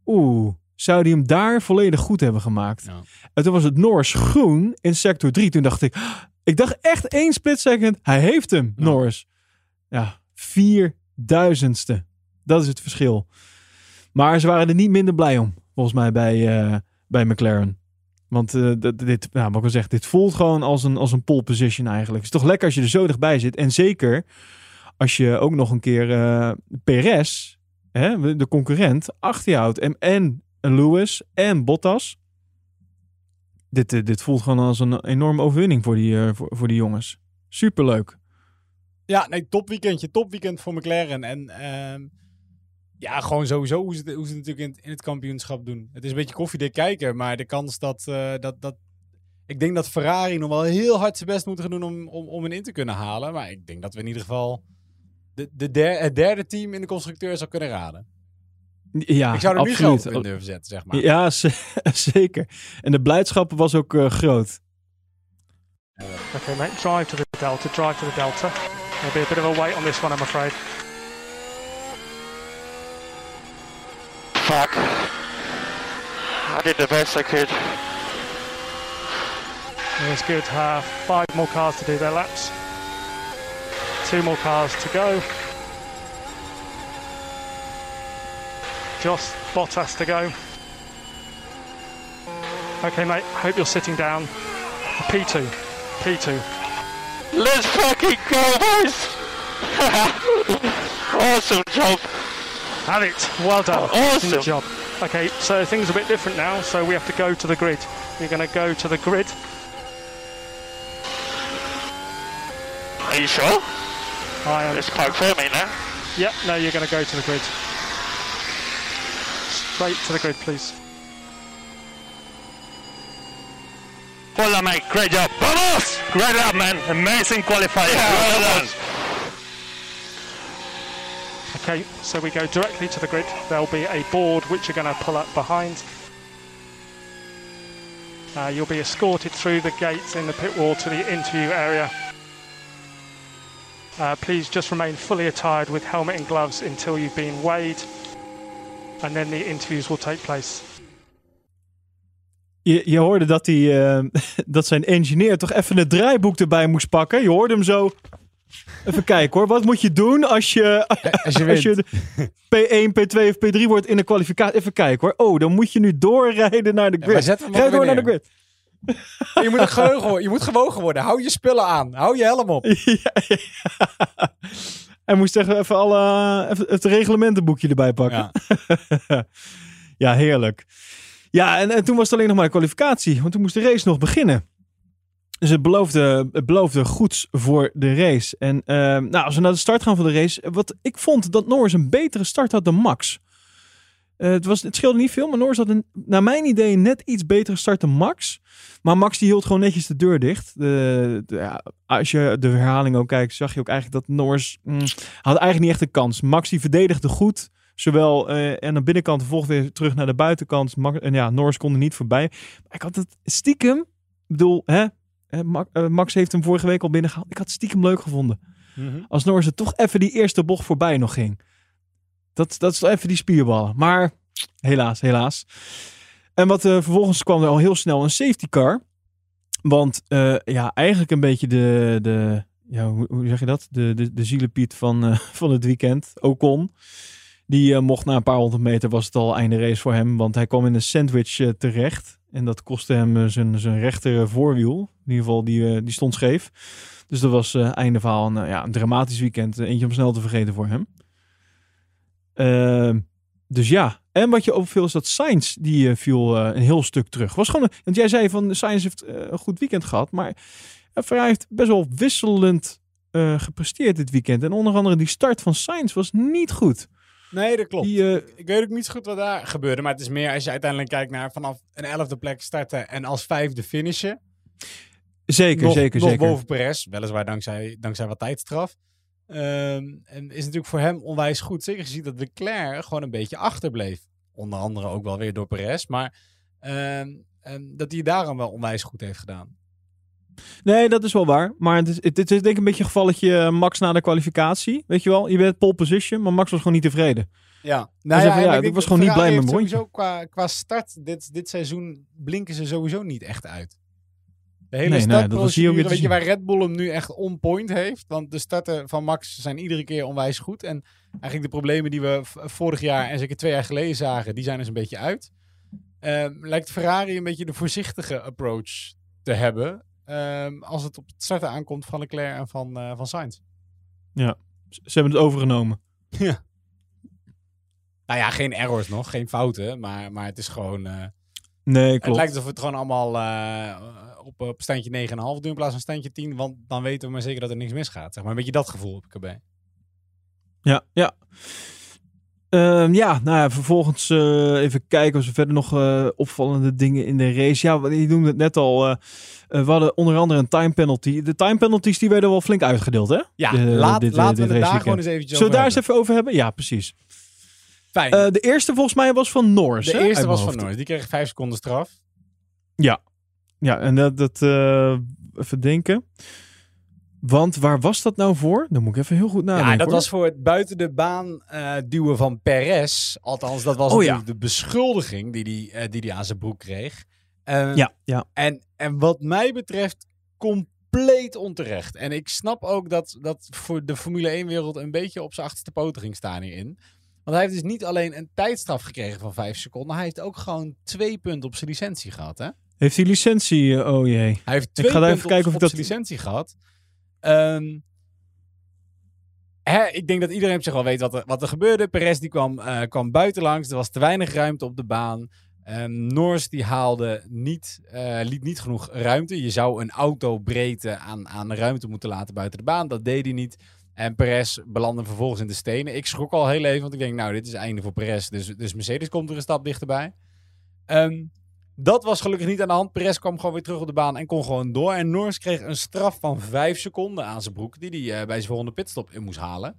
oeh, zou die hem daar volledig goed hebben gemaakt? Ja. En toen was het Norris groen in sector 3. Toen dacht ik, ik dacht echt één split second, hij heeft hem, Ja. Norris. Ja, vierduizendste. Dat is het verschil. Maar ze waren er niet minder blij om, volgens mij, bij, eh, bij McLaren. Want dat- dit, nou, wat ik al zeg, dit voelt gewoon als een, als een pole position eigenlijk. Het is toch lekker als je er zo dichtbij zit. En zeker als je ook nog een keer eh Perez, hè, de concurrent, achter je houdt. En, en Lewis en Bottas. Dit, eh, dit voelt gewoon als een enorme overwinning voor die, eh, voor, voor die jongens. Superleuk. Ja, nee, topweekendje. Topweekend voor McLaren. En ehm, ja, gewoon sowieso hoe ze, het- hoe ze natuurlijk in, het- in het kampioenschap doen. Het is een beetje koffiedik kijken, maar de kans dat, eh, dat, dat... Ik denk dat Ferrari nog wel heel hard zijn best moet gaan doen om, om, om in te kunnen halen. Maar ik denk dat we in ieder geval de, de het derde team in de constructeur zou kunnen raden. Ja, ik zou er nu absoluut. geld op in durven zetten, zeg maar. Ja, [LAUGHS] z- zeker. En de blijdschap was ook eh, groot. Okay, mate, drive to the delta, drive to the delta. There'll be a bit of a wait on this one, I'm afraid. Fuck. I did the best I could. It's good. Uh, five more cars to do their laps. Two more cars to go. Just Bottas to go. Okay, mate. Hope you're sitting down. P2. P2. Let's fucking go, boys! [LAUGHS] awesome job. Have it. Well done. Awesome. Good job. Okay, so things are a bit different now. So we have to go to the grid. You're going to go to the grid. Are you sure? I am. It's confirming now. Yep. No, you're going to go to the grid. Straight to the grid, please. Well mate. Great job. Vamos! Great job, man. Amazing qualifier. well done. Okay, so we go directly to the grid. There'll be a board which you're going to pull up behind. Uh, you'll be escorted through the gates in the pit wall to the interview area. Uh, please just remain fully attired with helmet and gloves until you've been weighed, and then the interviews will take place. Je, je hoorde dat, hij, eh, [LAUGHS] dat zijn engineer toch even het draaiboek erbij moest pakken. Je hoorde hem zo. Even kijken hoor. Wat moet je doen als je, Als je [LAUGHS] als je P1, P2 of P3 wordt in de kwalificatie? Even kijken hoor. Oh, dan moet je nu doorrijden naar de grid. zet hem Rij ook door naar de grid. Je moet, gewogen, worden- je moet gewogen worden. Hou je spullen aan. Hou je helm op. [LAUGHS] ja, ja. Hij moest even, even, alle, even het reglementenboekje erbij pakken. Ja. [LAUGHS] Ja, heerlijk. Ja, en, en toen was het alleen nog maar de kwalificatie. Want toen moest de race nog beginnen. Dus het beloofde, het beloofde goeds voor de race. En eh, nou, als we naar de start gaan van de race. Wat ik vond dat Norris een betere start had dan Max. Eh, het, was, het scheelde niet veel, maar Norris had een, naar mijn idee net iets betere start dan Max. Maar Max die hield gewoon netjes de deur dicht. De, de- ja, als je de herhaling ook kijkt, zag je ook eigenlijk dat Norris mm, had eigenlijk niet echt een kans. Max die verdedigde goed. Zowel eh, aan de binnenkant, vervolgens weer terug naar de buitenkant. Max, en ja, Norris kon er niet voorbij. Maar ik had het stiekem, ik bedoel, hè, eh, Max heeft hem vorige week al binnengehaald. Ik had het stiekem leuk gevonden. Mhm. Als Norris er toch even die eerste bocht voorbij nog ging. Dat, dat is even die spierballen. Maar helaas, helaas. En wat eh, vervolgens kwam er al heel snel een safety car. Want eh, ja, eigenlijk een beetje de, de ja, hoe, zeg je dat? De, de, de zielepiet van, eh, [LAUGHS] van het weekend, Ocon. Die mocht na een paar honderd meter was het al einde race voor hem. Want hij kwam in een sandwich terecht. En dat kostte hem zijn, zijn rechter voorwiel. In ieder geval, die, die stond scheef. Dus dat was einde verhaal. Een, ja, een dramatisch weekend. Eentje om snel te vergeten voor hem. Ehm, dus ja. En wat je opviel is dat Sainz, die eh, viel eh, een heel stuk terug. Was gewoon, een- want jij zei van Sainz heeft eh, een goed weekend gehad. Maar Ferrari heeft best wel wisselend gepresteerd dit weekend. En onder andere die start van Sainz was niet goed. Nee, dat klopt. Die, Ik weet ook niet zo goed wat daar gebeurde. Maar het is meer als je uiteindelijk kijkt naar vanaf een elfde plek starten en als vijfde finishen. zeker, nog, zeker, nog zeker. boven Perez. Weliswaar dankzij, dankzij wat tijdstraf. Ehm, en is natuurlijk voor hem onwijs goed. Zeker gezien dat Leclerc gewoon een beetje achterbleef. Onder andere ook wel weer door Perez. Maar ehm, dat hij daarom wel onwijs goed heeft gedaan. Nee, dat is wel waar. Maar het is, het, het is denk ik een beetje een gevalletje eh, Max na de kwalificatie. Weet je wel, je bent pole position, maar Max was gewoon niet tevreden. Ja, van, en ja, ik was gewoon niet blij met mijn qua, qua start dit, dit seizoen blinken ze sowieso niet echt uit. De hele Nee, startprocedure, te weet je, waar Red Bull hem nu echt on point heeft. Want de starten van Max zijn iedere keer onwijs goed. En eigenlijk de problemen die we vorig jaar en zeker twee jaar geleden zagen, die zijn dus een beetje uit. Ehm, lijkt Ferrari een beetje de voorzichtige approach te hebben. ehm, als het op het starten aankomt van Leclerc en van, eh van Sainz. Ze hebben het overgenomen. Nou ja, geen errors nog, geen fouten. Maar, maar het is gewoon... Nee, Het klopt. lijkt alsof we het gewoon allemaal eh, op, op standje 9,5 doen in plaats van standje 10. Want dan weten we maar zeker dat er niks misgaat. Zeg maar een beetje dat gevoel heb ik erbij. Ja, ja. Ehm, ja, nou ja, vervolgens eh, even kijken of er verder nog eh, opvallende dingen in de race. Ja, je noemde het net al. we hadden onder andere een time penalty. De time penalties die werden wel flink uitgedeeld, hè? Ja, De- laat, dit, laten dit we het daar gewoon eens eventjes Zullen we daar eens even over hebben? Ja, precies. Fijn. Eh, de eerste volgens mij was van Norris. de hè, eerste was van hoofd. Norris. Die kreeg 5 seconden straf. Ja, en dat, dat eh, even denken. Want waar was dat nou voor? Dan moet ik even heel goed nadenken. ja, dat hoor. was voor het buiten de baan eh, duwen van Perez. Althans, dat was Oh, natuurlijk de beschuldiging die hij die, eh, die die aan zijn broek kreeg. Ehm, Ja, ja. En, en wat mij betreft compleet onterecht. En ik snap ook dat, dat voor de Formule 1-wereld een beetje op zijn achterste poten ging staan hierin. Want hij heeft dus niet alleen een tijdstraf gekregen van 5 seconden. Hij heeft ook gewoon twee punten op zijn licentie gehad. Hè? Heeft hij licentie? eh, oh jee. Hij heeft twee ga daar punten even kijken op, of ik op dat- zijn licentie gehad. Ehm, hè, ik denk dat iedereen op zich wel weet wat er, wat er gebeurde. Perez die kwam, eh, kwam buitenlangs. Er was te weinig ruimte op de baan. Ehm Norris die haalde niet, eh, liet niet genoeg ruimte. Je zou een autobreedte aan, aan ruimte moeten laten buiten de baan. Dat deed hij niet. En Perez belandde vervolgens in de stenen. Ik schrok al heel even, want ik denk, nou, dit is het einde voor Perez. Dus, dus Mercedes komt er een stap dichterbij. Ehm, dat was gelukkig niet aan de hand. Perez kwam gewoon weer terug op de baan en kon gewoon door. En Norris kreeg een straf van 5 seconden aan zijn broek, die hij eh, bij zijn volgende pitstop in moest halen.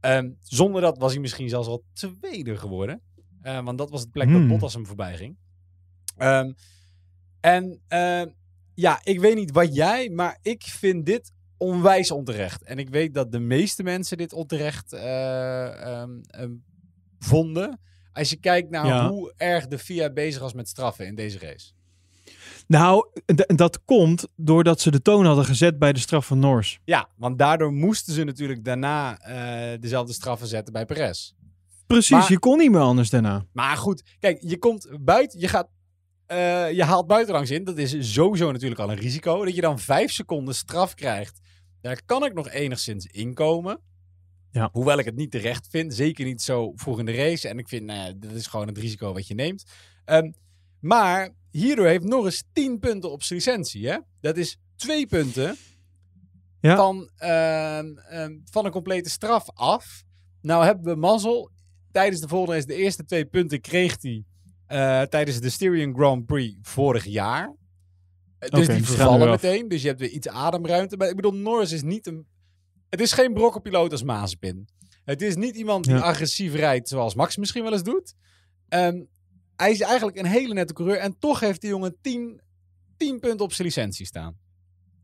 Ehm, zonder dat was hij misschien zelfs wel tweede geworden. Eh, want dat was het plek dat Hmm. Bottas hem voorbij ging. Ehm, En eh, ja, ik weet niet wat jij, maar ik vind dit onwijs onterecht. En ik weet dat de meeste mensen dit onterecht eh, ehm, ehm, vonden. Als je kijkt naar Ja. hoe erg de FIA bezig was met straffen in deze race. Nou, dat komt doordat ze de toon hadden gezet bij de straf van Norris. Ja, want daardoor moesten ze natuurlijk daarna eh, dezelfde straffen zetten bij Perez. Precies, Maar- je kon niet meer anders daarna. Maar goed, kijk, je komt buiten, je gaat, eh, je haalt buitenlangs in. Dat is sowieso natuurlijk al een risico. Dat je dan vijf seconden straf krijgt. Daar kan ik nog enigszins inkomen. Ja. Hoewel ik het niet terecht vind. Zeker niet zo vroeg in de race. En ik vind, nou ja, dat is gewoon het risico wat je neemt. Ehm, maar hierdoor heeft Norris 10 punten op zijn licentie. Hè? Dat is twee punten Ja. van, ehm, ehm, van een complete straf af. Nou hebben we mazzel. Tijdens de volgende race, de eerste twee punten kreeg hij eh, tijdens de Styrian Grand Prix vorig jaar. Eh, Dus die vervallen er meteen. Dus je hebt weer iets ademruimte. Maar ik bedoel, Norris is niet een... Het is geen brokkenpiloot als Mazepin. Het is niet iemand die Ja. agressief rijdt zoals Max misschien wel eens doet. Ehm, hij is eigenlijk een hele nette coureur. En toch heeft die jongen 10, 10 punten op zijn licentie staan.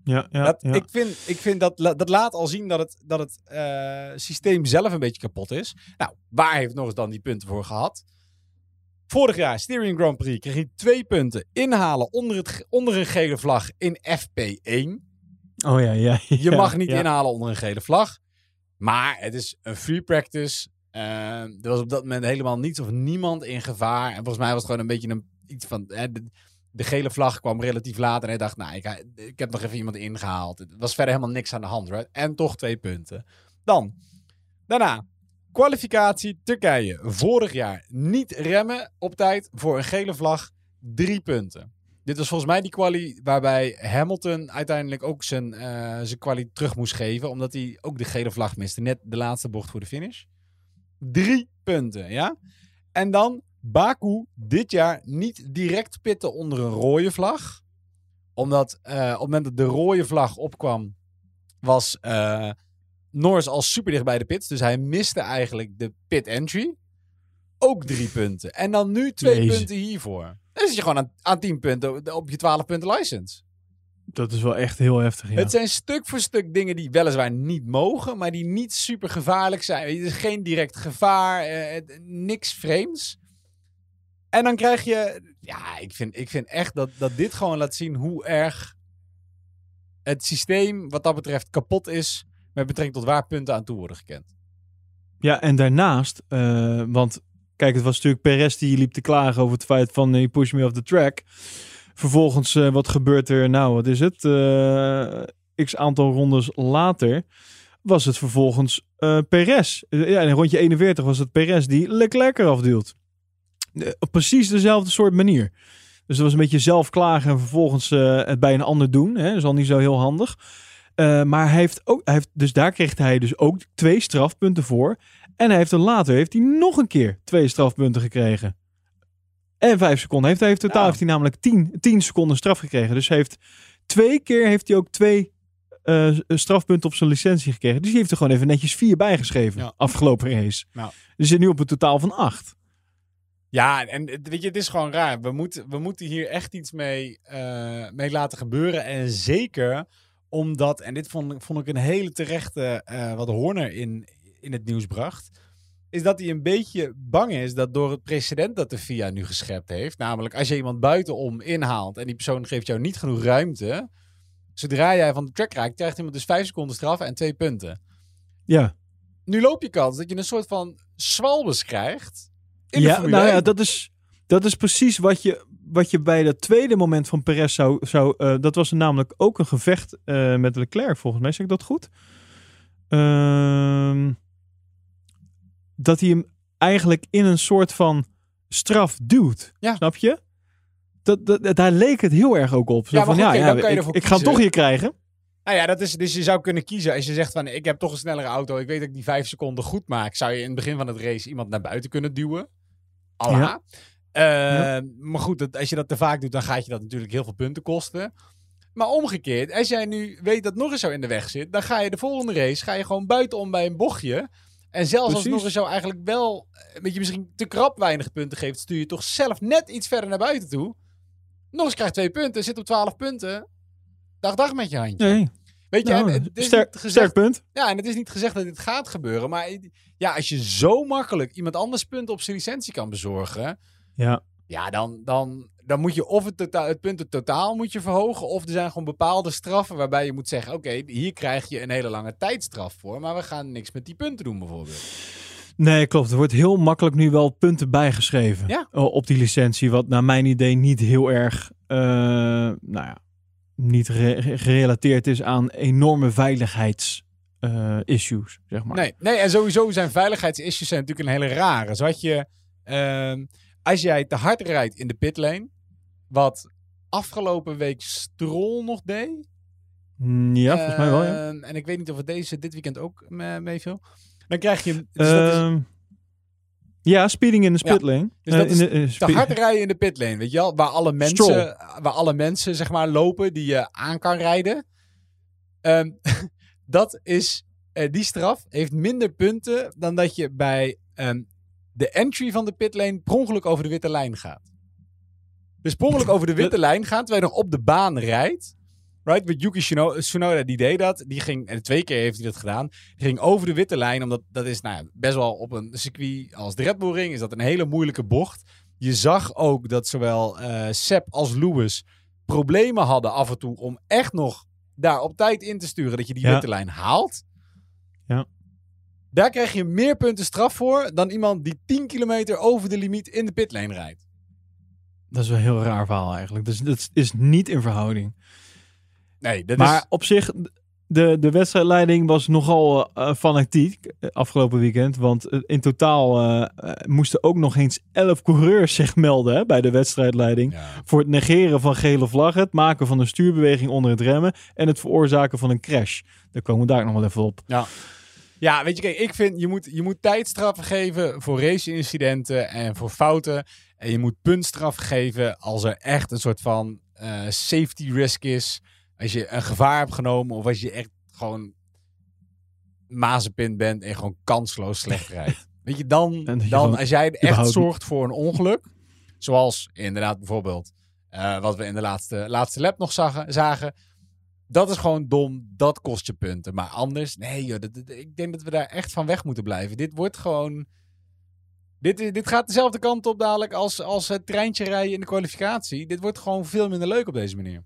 Ja, ja, dat, ja. Ik vind, ik vind dat, dat laat al zien dat het, dat het eh, systeem zelf een beetje kapot is. Nou, waar heeft Norris dan die punten voor gehad? Vorig jaar, Styrian Grand Prix, kreeg hij twee punten inhalen onder, het, onder een gele vlag in FP1. Oh ja, ja. Je mag niet ja. inhalen onder een gele vlag. Maar het is een free practice. Eh, er was op dat moment helemaal niets of niemand in gevaar. En volgens mij was het gewoon een beetje een, iets van... hè, de, de gele vlag kwam relatief laat. En hij dacht, nou, ik, ik heb nog even iemand ingehaald. Het was verder helemaal niks aan de hand. Right? En toch twee punten. Dan, daarna, kwalificatie Turkije. Vorig jaar niet remmen op tijd voor een gele vlag. Drie punten. Dit was volgens mij die quali waarbij Hamilton uiteindelijk ook zijn, eh zijn quali terug moest geven. Omdat hij ook de gele vlag miste. Net de laatste bocht voor de finish. Drie punten, ja. En dan Baku dit jaar niet direct pitten onder een rode vlag. Omdat eh, op het moment dat de rode vlag opkwam, was eh Norris al super dicht bij de pits. Dus hij miste eigenlijk de pit entry. Ook drie punten. En dan nu twee Jezus. punten hiervoor. Dan zit je gewoon aan, aan 10 punten op je 12 punten license. Dat is wel echt heel heftig, ja. Het zijn stuk voor stuk dingen die weliswaar niet mogen, maar die niet super gevaarlijk zijn. Het is geen direct gevaar, eh, niks vreemds. En dan krijg je, ja, ik vind, ik vind echt dat, dat dit gewoon laat zien hoe erg het systeem wat dat betreft kapot is met betrekking tot waar punten aan toe worden gekend. Ja, en daarnaast, eh, want kijk, het was natuurlijk Perez die liep te klagen over het feit van eh, je push me off the track. Vervolgens, eh, wat gebeurt er? Nou, wat is het? Eh, x aantal rondes later was het vervolgens eh Perez. Eh, ja, in rondje 41 was het Perez die Leclerc eraf duwt. Eh, op precies dezelfde soort manier. Dus dat was een beetje zelf klagen en vervolgens eh, het bij een ander doen. Hè? Dat is al niet zo heel handig. Eh, maar hij heeft ook, hij heeft, dus daar kreeg hij dus ook twee strafpunten voor. En hij heeft er later heeft hij nog een keer twee strafpunten gekregen. En vijf seconden. Heeft hij heeft totaal Ja. heeft hij namelijk tien, tien seconden straf gekregen. Dus hij heeft twee keer heeft hij ook twee eh, strafpunten op zijn licentie gekregen. Dus die heeft er gewoon even netjes vier bijgeschreven. Ja. Afgelopen race. Nou. Dus zit nu op een totaal van acht. Ja, en weet je, het is gewoon raar. We moeten, we moeten hier echt iets mee, eh, mee laten gebeuren. En zeker omdat, en dit vond, ik- vond ik een hele terechte, eh, wat Horner in, in het nieuws bracht, is dat hij een beetje bang is dat door het precedent dat de FIA nu geschept heeft, namelijk als je iemand buitenom inhaalt en die persoon geeft jou niet genoeg ruimte, zodra jij van de track raakt, krijgt iemand dus vijf seconden straf en twee punten. Ja, Nu loop je kans dat je een soort van zwalbes krijgt. In ja nou ja, 1. dat is, dat is precies wat je, wat je bij dat tweede moment van Perez zou... zou eh, dat was namelijk ook een gevecht eh, met Leclerc, volgens mij. Zeg ik dat goed? Ehm, dat hij hem eigenlijk in een soort van straf duwt. Ja. Snap je? Dat, dat, daar leek het heel erg ook op. Zo Ja, van, ja, ja, ik, ga hem toch hier krijgen. Nou ja, dat is, dus je zou kunnen kiezen als je zegt van ik heb toch een snellere auto. Ik weet dat ik die vijf seconden goed maak. Zou je in het begin van het race iemand naar buiten kunnen duwen? Allah. Ja. Eh, Maar goed, dat, als je dat te vaak doet, dan gaat je dat natuurlijk heel veel punten kosten. Maar omgekeerd, als jij nu weet dat Norris zo in de weg zit, dan ga je de volgende race ga je gewoon buitenom bij een bochtje. En zelfs als Precies. Norris jou eigenlijk wel eh, een beetje misschien te krap weinig punten geeft, stuur je toch zelf net iets verder naar buiten toe. Norris krijgt twee punten, zit op 12 punten. Dag, dag met je handje. Nee, Weet je, nou, het is sterk, gezegd, sterk punt. Ja, en het is niet gezegd dat dit gaat gebeuren. Maar ja, als je zo makkelijk iemand anders punten op zijn licentie kan bezorgen. Ja. Ja, dan, dan, dan moet je of het, tota- het punten totaal moet je verhogen. Of er zijn gewoon bepaalde straffen waarbij je moet zeggen: Oké, hier krijg je een hele lange tijdstraf voor. Maar we gaan niks met die punten doen, bijvoorbeeld. Nee, klopt. Er wordt heel makkelijk nu wel punten bijgeschreven Ja. eh, op die licentie. Wat naar mijn idee niet heel erg, eh, nou ja, niet re- gerelateerd is aan enorme veiligheidsissues, zeg maar. Nee, nee, en sowieso zijn veiligheidsissues zijn natuurlijk een hele rare. Zo had je, ehm, als jij te hard rijdt in de pitlane, wat afgelopen week Stroll nog deed. Mm, Ja, volgens mij wel, ja. Ehm, En ik weet niet of het deze dit weekend ook me- meeviel. Dan krijg je... Dus is Ehm, ja, speeding in de Ja, spitlane. dus dat Eh, in de, eh, te hard rijden in de pitlane, weet je wel? Waar alle mensen, Stroll. waar alle mensen zeg maar lopen die je aan kan rijden. Ehm, [LAUGHS] dat is, eh, die straf heeft minder punten dan dat je bij de entry van de pitlane per ongeluk over de witte lijn gaat. Dus per ongeluk over de witte [LAUGHS] lijn gaat, terwijl je nog op de baan rijdt. Right, met Yuki Tsuno- Tsunoda, die deed dat. Die ging, en twee keer heeft hij dat gedaan. Die ging over de witte lijn, omdat dat is nou, ja, best wel op een circuit als de Red Bull Ring is dat een hele moeilijke bocht. Je zag ook dat zowel eh Seb als Lewis problemen hadden af en toe om echt nog daar op tijd in te sturen dat je die Ja. witte lijn haalt. Ja. Daar krijg je meer punten straf voor dan iemand die 10 kilometer over de limiet in de pitlane rijdt. Dat is wel een heel raar verhaal eigenlijk. Dus dat is niet in verhouding. Nee, dat Maar is... op zich, de, de wedstrijdleiding was nogal eh, fanatiek eh, afgelopen weekend. Want in totaal moesten ook nog eens elf coureurs zich melden hè, bij de wedstrijdleiding. Ja. Voor het negeren van gele vlaggen, het maken van een stuurbeweging onder het remmen en het veroorzaken van een crash. Daar komen we daar nog wel even op. Ja, weet je, kijk, ik vind je moet, je moet tijdstraffen geven voor race-incidenten en voor fouten. En je moet puntstraffen geven als er echt een soort van eh, safety risk is. Als je een gevaar hebt genomen of als je echt gewoon mazenpint bent en gewoon kansloos slecht [LAUGHS] rijdt. Weet je, dan, dan als jij echt zorgt voor een ongeluk, zoals inderdaad bijvoorbeeld eh, wat we in de laatste, laatste lap nog zagen, zagen dat is gewoon dom. Dat kost je punten. Maar anders, nee joh, ik denk dat we daar echt van weg moeten blijven. Dit wordt gewoon... Dit, is- dit gaat dezelfde kant op dadelijk als, als het treintje rijden in de kwalificatie. Dit wordt gewoon veel minder leuk op deze manier.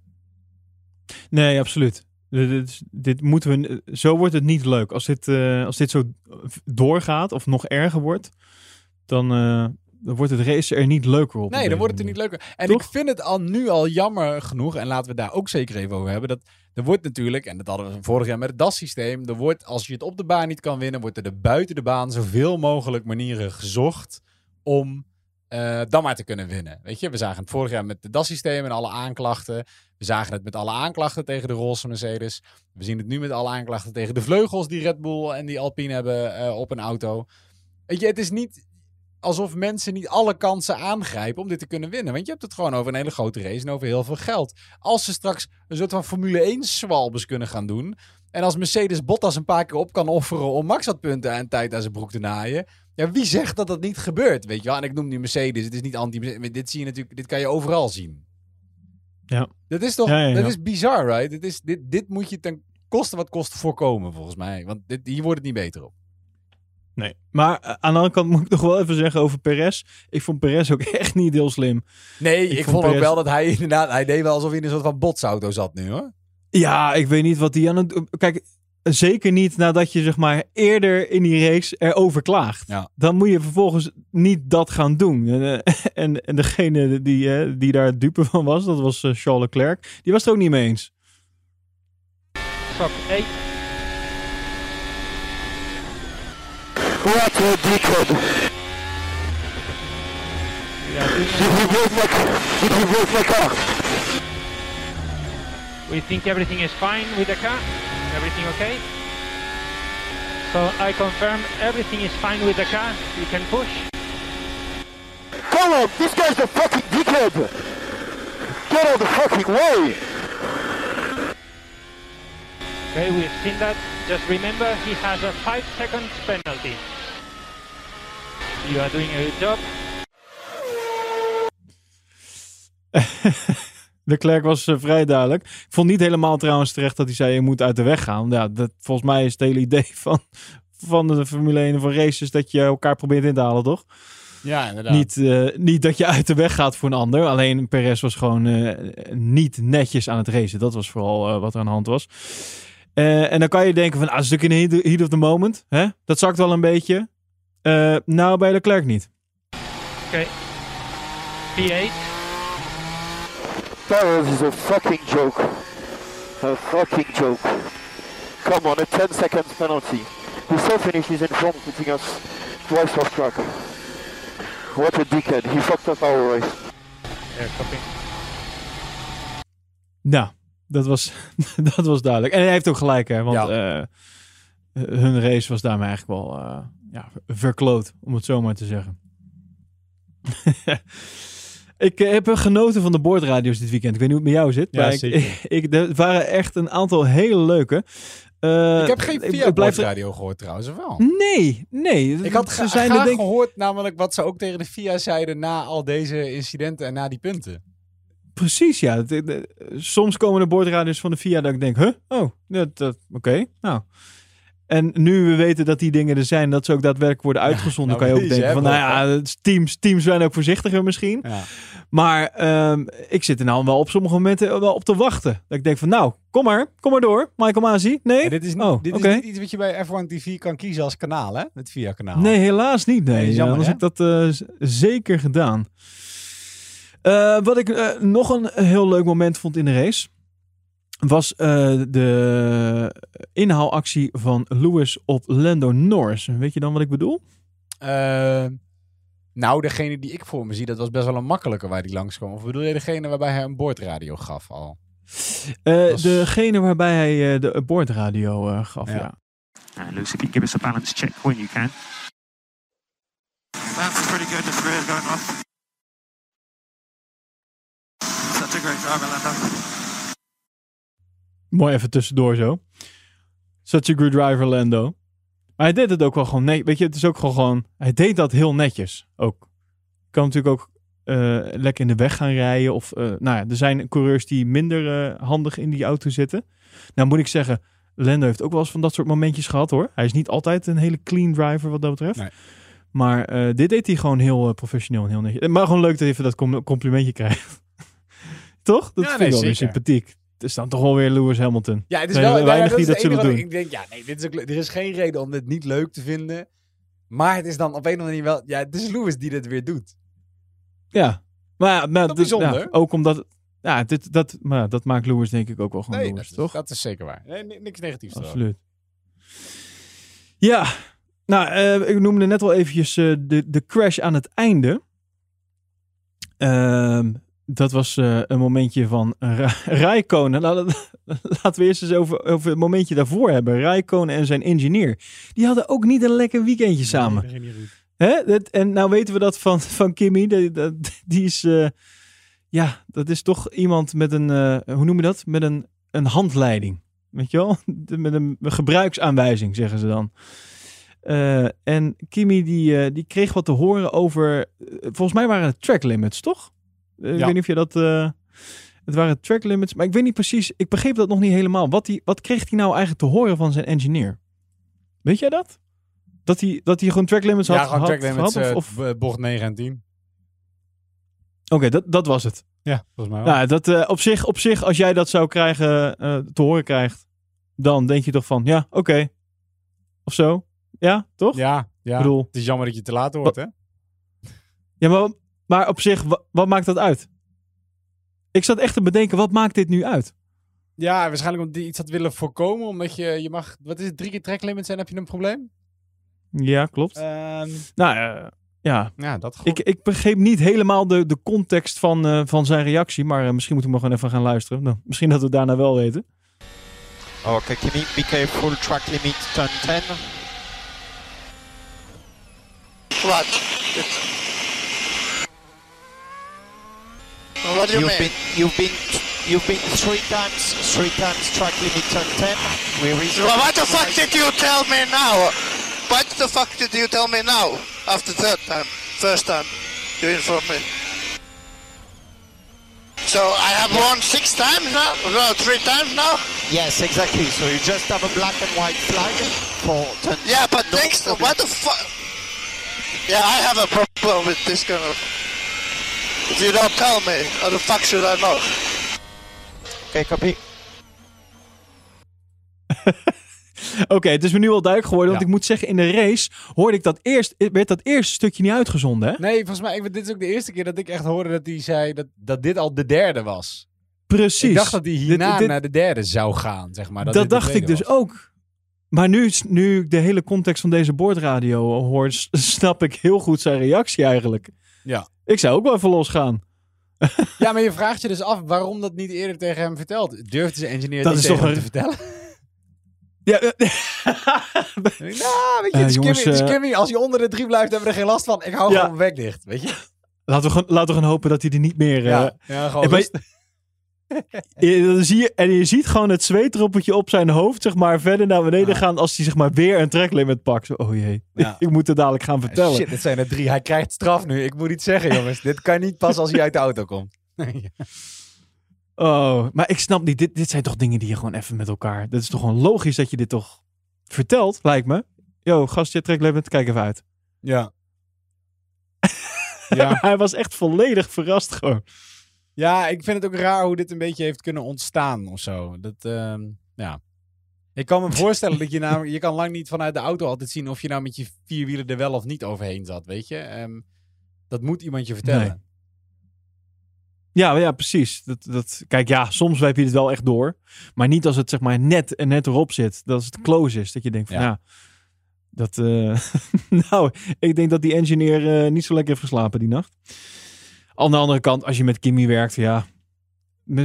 Nee, absoluut. Dit, dit, moeten we, zo wordt het niet leuk. Als dit, eh, als dit zo doorgaat of nog erger wordt, dan, eh, dan wordt het race er niet leuker op. Nee, dan wordt het er niet leuker. En Toch? ik vind het al nu al jammer genoeg, en laten we daar ook zeker even over hebben, dat er wordt natuurlijk, en dat hadden we vorig jaar met het DAS-systeem, er wordt, als je het op de baan niet kan winnen, wordt er de buiten de baan zoveel mogelijk manieren gezocht om eh, dan maar te kunnen winnen. Weet je, we zagen het vorig jaar met het DAS-systeem en alle aanklachten. We zagen het met alle aanklachten tegen de roze Mercedes. We zien het nu met alle aanklachten tegen de vleugels die Red Bull en die Alpine hebben eh, op een auto. Weet je, het is niet alsof mensen niet alle kansen aangrijpen om dit te kunnen winnen. Want je hebt het gewoon over een hele grote race en over heel veel geld. Als ze straks een soort van Formule 1 swalbes kunnen gaan doen. En als Mercedes Bottas een paar keer op kan offeren om Max wat punten en tijd aan zijn broek te naaien. Ja, wie zegt dat dat niet gebeurt? Weet je wel? En ik noem nu Mercedes. Het is niet anti Dit zie je natuurlijk, dit kan je overal zien. Ja. Dat is toch, Ja, ja, ja. dat is bizar, right? Dit, is, dit, dit moet je ten koste wat kost voorkomen, volgens mij. Want dit, hier wordt het niet beter op. Nee. Maar eh, aan de andere kant moet ik nog wel even zeggen over Perez. Ik vond Perez ook [LAUGHS] echt niet heel slim. Nee, Ik ik, vond vond ook Perez- wel dat hij inderdaad... Hij deed wel alsof hij in een soort van botsauto zat nu, hoor. Ja, ik weet niet wat hij aan het doen... Kijk, zeker niet nadat je zeg maar eerder in die race erover klaagt. Ja. Dan moet je vervolgens niet dat gaan doen. En, [LAUGHS] en, en degene die, eh, die daar dupe van was, dat was eh, Charles Leclerc. Die was het er ook niet mee eens. 8. What a dickhead! Did he break my car? Did he break my car? We think everything is fine with the car. Everything okay? So I confirm everything is fine with the car. You can push. Call him! This guy's a fucking dickhead! Get out of the fucking way! Okay, we've seen that. Just remember he has a 5 seconds penalty. You are doing a good job. [LAUGHS] Leclerc was eh, vrij duidelijk. Ik vond niet helemaal trouwens terecht dat hij zei: je moet uit de weg gaan. Ja, dat, volgens mij is het hele idee [LAUGHS] van, van de Formule 1 en van races dat je elkaar probeert in te halen, toch? Ja, inderdaad. Niet, eh, niet dat je uit de weg gaat voor een ander. Alleen Perez was gewoon eh, niet netjes aan het racen. Dat was vooral eh, wat er aan de hand was. Eh, en dan kan je denken van, ah, een stuk in de heat, heat of the moment. Hè? Dat zakt wel een beetje. Eh, nou, bij Leclerc niet. Okay. P8. Barrows is a fucking joke. A fucking joke. Come on, a 10 seconds penalty. He still finishes in front, putting us twice off track. What a dickhead. He fucked up our race. Yeah, copy. Nou, dat was, [LAUGHS] dat was duidelijk. En hij heeft ook gelijk, hè. Want eh, hun race was daarmee eigenlijk wel eh, ja, verkloot, om het zo maar te zeggen. [LAUGHS] ik eh, heb genoten van de boordradio's dit weekend. Ik weet niet hoe het met jou zit. Ja, maar ik, [LAUGHS] er waren echt een aantal hele leuke. Eh, ik heb geen via ik blijf radio gehoord trouwens, of wel? Nee, nee. Ik had Ze zijn graag denk gehoord namelijk wat ze ook tegen de FIA zeiden na al deze incidenten en na die punten. Precies, ja. Soms komen de boordradio's van de FIA dat ik denk, huh? Oh, dat, dat, oké, nou. En nu we weten dat die dingen er zijn, dat ze ook daadwerkelijk worden uitgezonden, nou kan je ook denken hè, van, nou ja, teams, teams zijn ook voorzichtiger misschien. Ja. Maar ehm, ik zit er nou wel op sommige momenten wel op te wachten. Dat ik denk van, nou, kom maar, kom maar door. Michael Masi, nee? En dit is, oh, dit is niet iets wat je bij F1 TV kan kiezen als kanaal, hè? Het FIA kanaal. Nee, helaas niet. Nee, Nee, jammer, anders hè? heb ik dat eh, zeker gedaan. Eh, wat ik eh, nog een heel leuk moment vond in de race... was eh, de inhaalactie van Lewis op Lando Norris. Weet je dan wat ik bedoel? Eh, nou, degene die ik voor me zie, dat was best wel een makkelijke waar die langskwam. Of bedoel je degene waarbij hij een boordradio gaf al? Eh, was- Degene waarbij hij eh, de boordradio eh, gaf, Ja. ja. Uh, Lewis, if you give us a balance check when you can. That's pretty good. The rear going off. Such a great driver, Lando. Mooi even tussendoor zo. Such a good driver, Lando. Maar hij deed het ook wel gewoon nee. Weet je, het is ook gewoon, gewoon. Hij deed dat heel netjes ook. Kan natuurlijk ook eh, lekker in de weg gaan rijden. Of, eh, nou ja, er zijn coureurs die minder eh, handig in die auto zitten. Nou moet ik zeggen, Lando heeft ook wel eens van dat soort momentjes gehad hoor. Hij is niet altijd een hele clean driver wat dat betreft. Nee. Maar dit deed hij gewoon heel professioneel en heel netjes. Maar gewoon leuk dat je even dat com- complimentje krijgt. [LAUGHS] Toch? Dat Ja, vind nee, ik wel weer sympathiek. Het is dan toch wel weer Lewis Hamilton. Ja, het is Nee, wel weinig ja, die dat is zullen doen. Ik denk, ja, nee, dit is ook, er is geen reden om dit niet leuk te vinden. Maar het is dan op een of andere manier wel... Ja, het is Lewis die dit weer doet. Ja, maar, maar dus, ja, bijzonder? ook omdat, ja, dit, dat, maar dat maakt Lewis denk ik ook wel gewoon Nee, Lewis, dat is, toch? dat is zeker waar. Nee, ni- niks negatiefs. Absoluut. Ja, nou, eh, ik noemde net al eventjes eh, de, de crash aan het einde. Ehm, dat was eh, een momentje van Ra. [LAUGHS] Nou, dat- [LAUGHS] laten we eerst eens over, over het momentje daarvoor hebben. Rijkonen en zijn engineer. Die hadden ook niet een lekker weekendje samen. Nee. Hè? Dat, en nou weten we dat van, van Kimmy. Die, [LAUGHS] die is, eh, ja, dat is toch iemand met een, eh, hoe noem je dat? Met een, een handleiding. Weet je wel? Met een gebruiksaanwijzing, zeggen ze dan. En Kimmy die, die kreeg wat te horen over, volgens mij waren het track limits, toch? Eh, Ik Ja. weet niet of je dat, eh, het waren track limits, maar ik weet niet precies, ik begreep dat nog niet helemaal. Wat, die, wat kreeg hij nou eigenlijk te horen van zijn engineer? Weet jij dat? Dat hij, dat hij gewoon track limits had, Ja, gewoon had track limits, gehad? eh, Of, of- b- bocht 9 en 10. Oké, dat, dat was het. Ja, volgens mij wel. Nou, dat, eh, op, zich, op zich, als jij dat zou krijgen, eh, te horen krijgt, dan denk je toch van, ja, oké. Of zo. Ja, toch? ja, ja. Ik bedoel, Het is jammer dat je te laat hoort, hè? ja, maar, maar op zich, wa- wat maakt dat uit? Ik zat echt te bedenken, wat maakt dit nu uit? Ja, waarschijnlijk omdat die iets had willen voorkomen. Omdat je, je mag, wat is het, drie keer track limits en heb je een probleem? Ja, klopt. Ehm, nou, eh, ja. ja, dat. Ik, ik begreep niet helemaal de, de context van, eh, van zijn reactie, maar eh, misschien moeten we maar gewoon even gaan luisteren. Nou, misschien dat we het daarna wel weten. Okay, Kimi, be careful, track limit turn 10. What? What do you You've mean? been, you've been, you've been three times, three times track limit turn 10. Where is Well, what the fuck did you tell me now? What the fuck did you tell me now? After third time, first time, you informed me. So I have won six times now? No, three times now? Yes, exactly. So you just have a black and white flag for turn. Yeah, but next, what the fuck? Yeah, I have a problem with this kind of. If you don't tell me, how the fuck should I know? Okay, copy. [LAUGHS] Oké, het is me nu al duidelijk geworden. Want Ja. ik moet zeggen, in de race hoorde ik dat eerst, werd dat eerste stukje niet uitgezonden. Hè? Nee, volgens mij, ik, dit is ook de eerste keer dat ik echt hoorde dat hij zei dat, dat dit al de derde was. Precies. Ik dacht dat hij hierna dit- naar de derde zou gaan, zeg maar. Dat, de dacht ik dus was. ook. Maar nu, nu ik de hele context van deze boordradio hoor, [LAUGHS] snap ik heel goed zijn reactie eigenlijk. Ja. Ik zou ook wel even losgaan. Ja, maar je vraagt je dus af waarom dat niet eerder tegen hem verteld. Durfde zijn engineer Dat niet is tegen toch hem een- te vertellen? [LAUGHS] Ja, eh, [LAUGHS] nou, weet je, Eh, het is jongens, Kimmy, het is eh, Kimmy. Als je onder de drie blijft, hebben we er geen last van. Ik hou Ja. gewoon mijn bek dicht, weet je? laten, we gewoon, laten we gewoon hopen dat hij er niet meer... Ja, ja gewoon en. [LAUGHS] je- je, en je ziet gewoon het zweetdruppeltje op zijn hoofd, zeg maar, verder naar beneden gaan als hij zeg maar weer een tracklimit pakt. Zo, oh jee, Ja. [LAUGHS] ik moet het dadelijk gaan vertellen. Shit, het zijn er drie. Hij krijgt straf nu. Ik moet iets zeggen, jongens. Dit kan niet pas als hij uit de auto komt. [LAUGHS] Oh, maar ik snap niet. Dit, dit zijn toch dingen die je gewoon even met elkaar. Dat is toch gewoon logisch dat je dit toch vertelt, lijkt me. Yo, gastje, tracklimit, kijk even uit. Ja. Ja. Hij was echt volledig verrast gewoon. Ja, ik vind het ook raar hoe dit een beetje heeft kunnen ontstaan of zo. Dat, ehm, ja. Ik kan me [LAUGHS] voorstellen dat je nou, je kan lang niet vanuit de auto altijd zien of je nou met je vierwielen er wel of niet overheen zat, weet je. Ehm, dat moet iemand je vertellen. Nee. Ja, ja, precies. Dat, dat, kijk, ja, soms wijp je het wel echt door. Maar niet als het zeg maar net en net erop zit. Dat als het close is. Dat je denkt van ja, Ja. dat... eh, [LAUGHS] nou, ik denk dat die engineer eh, niet zo lekker heeft geslapen die nacht. Aan de andere kant, als je met Kimmy werkt, ja...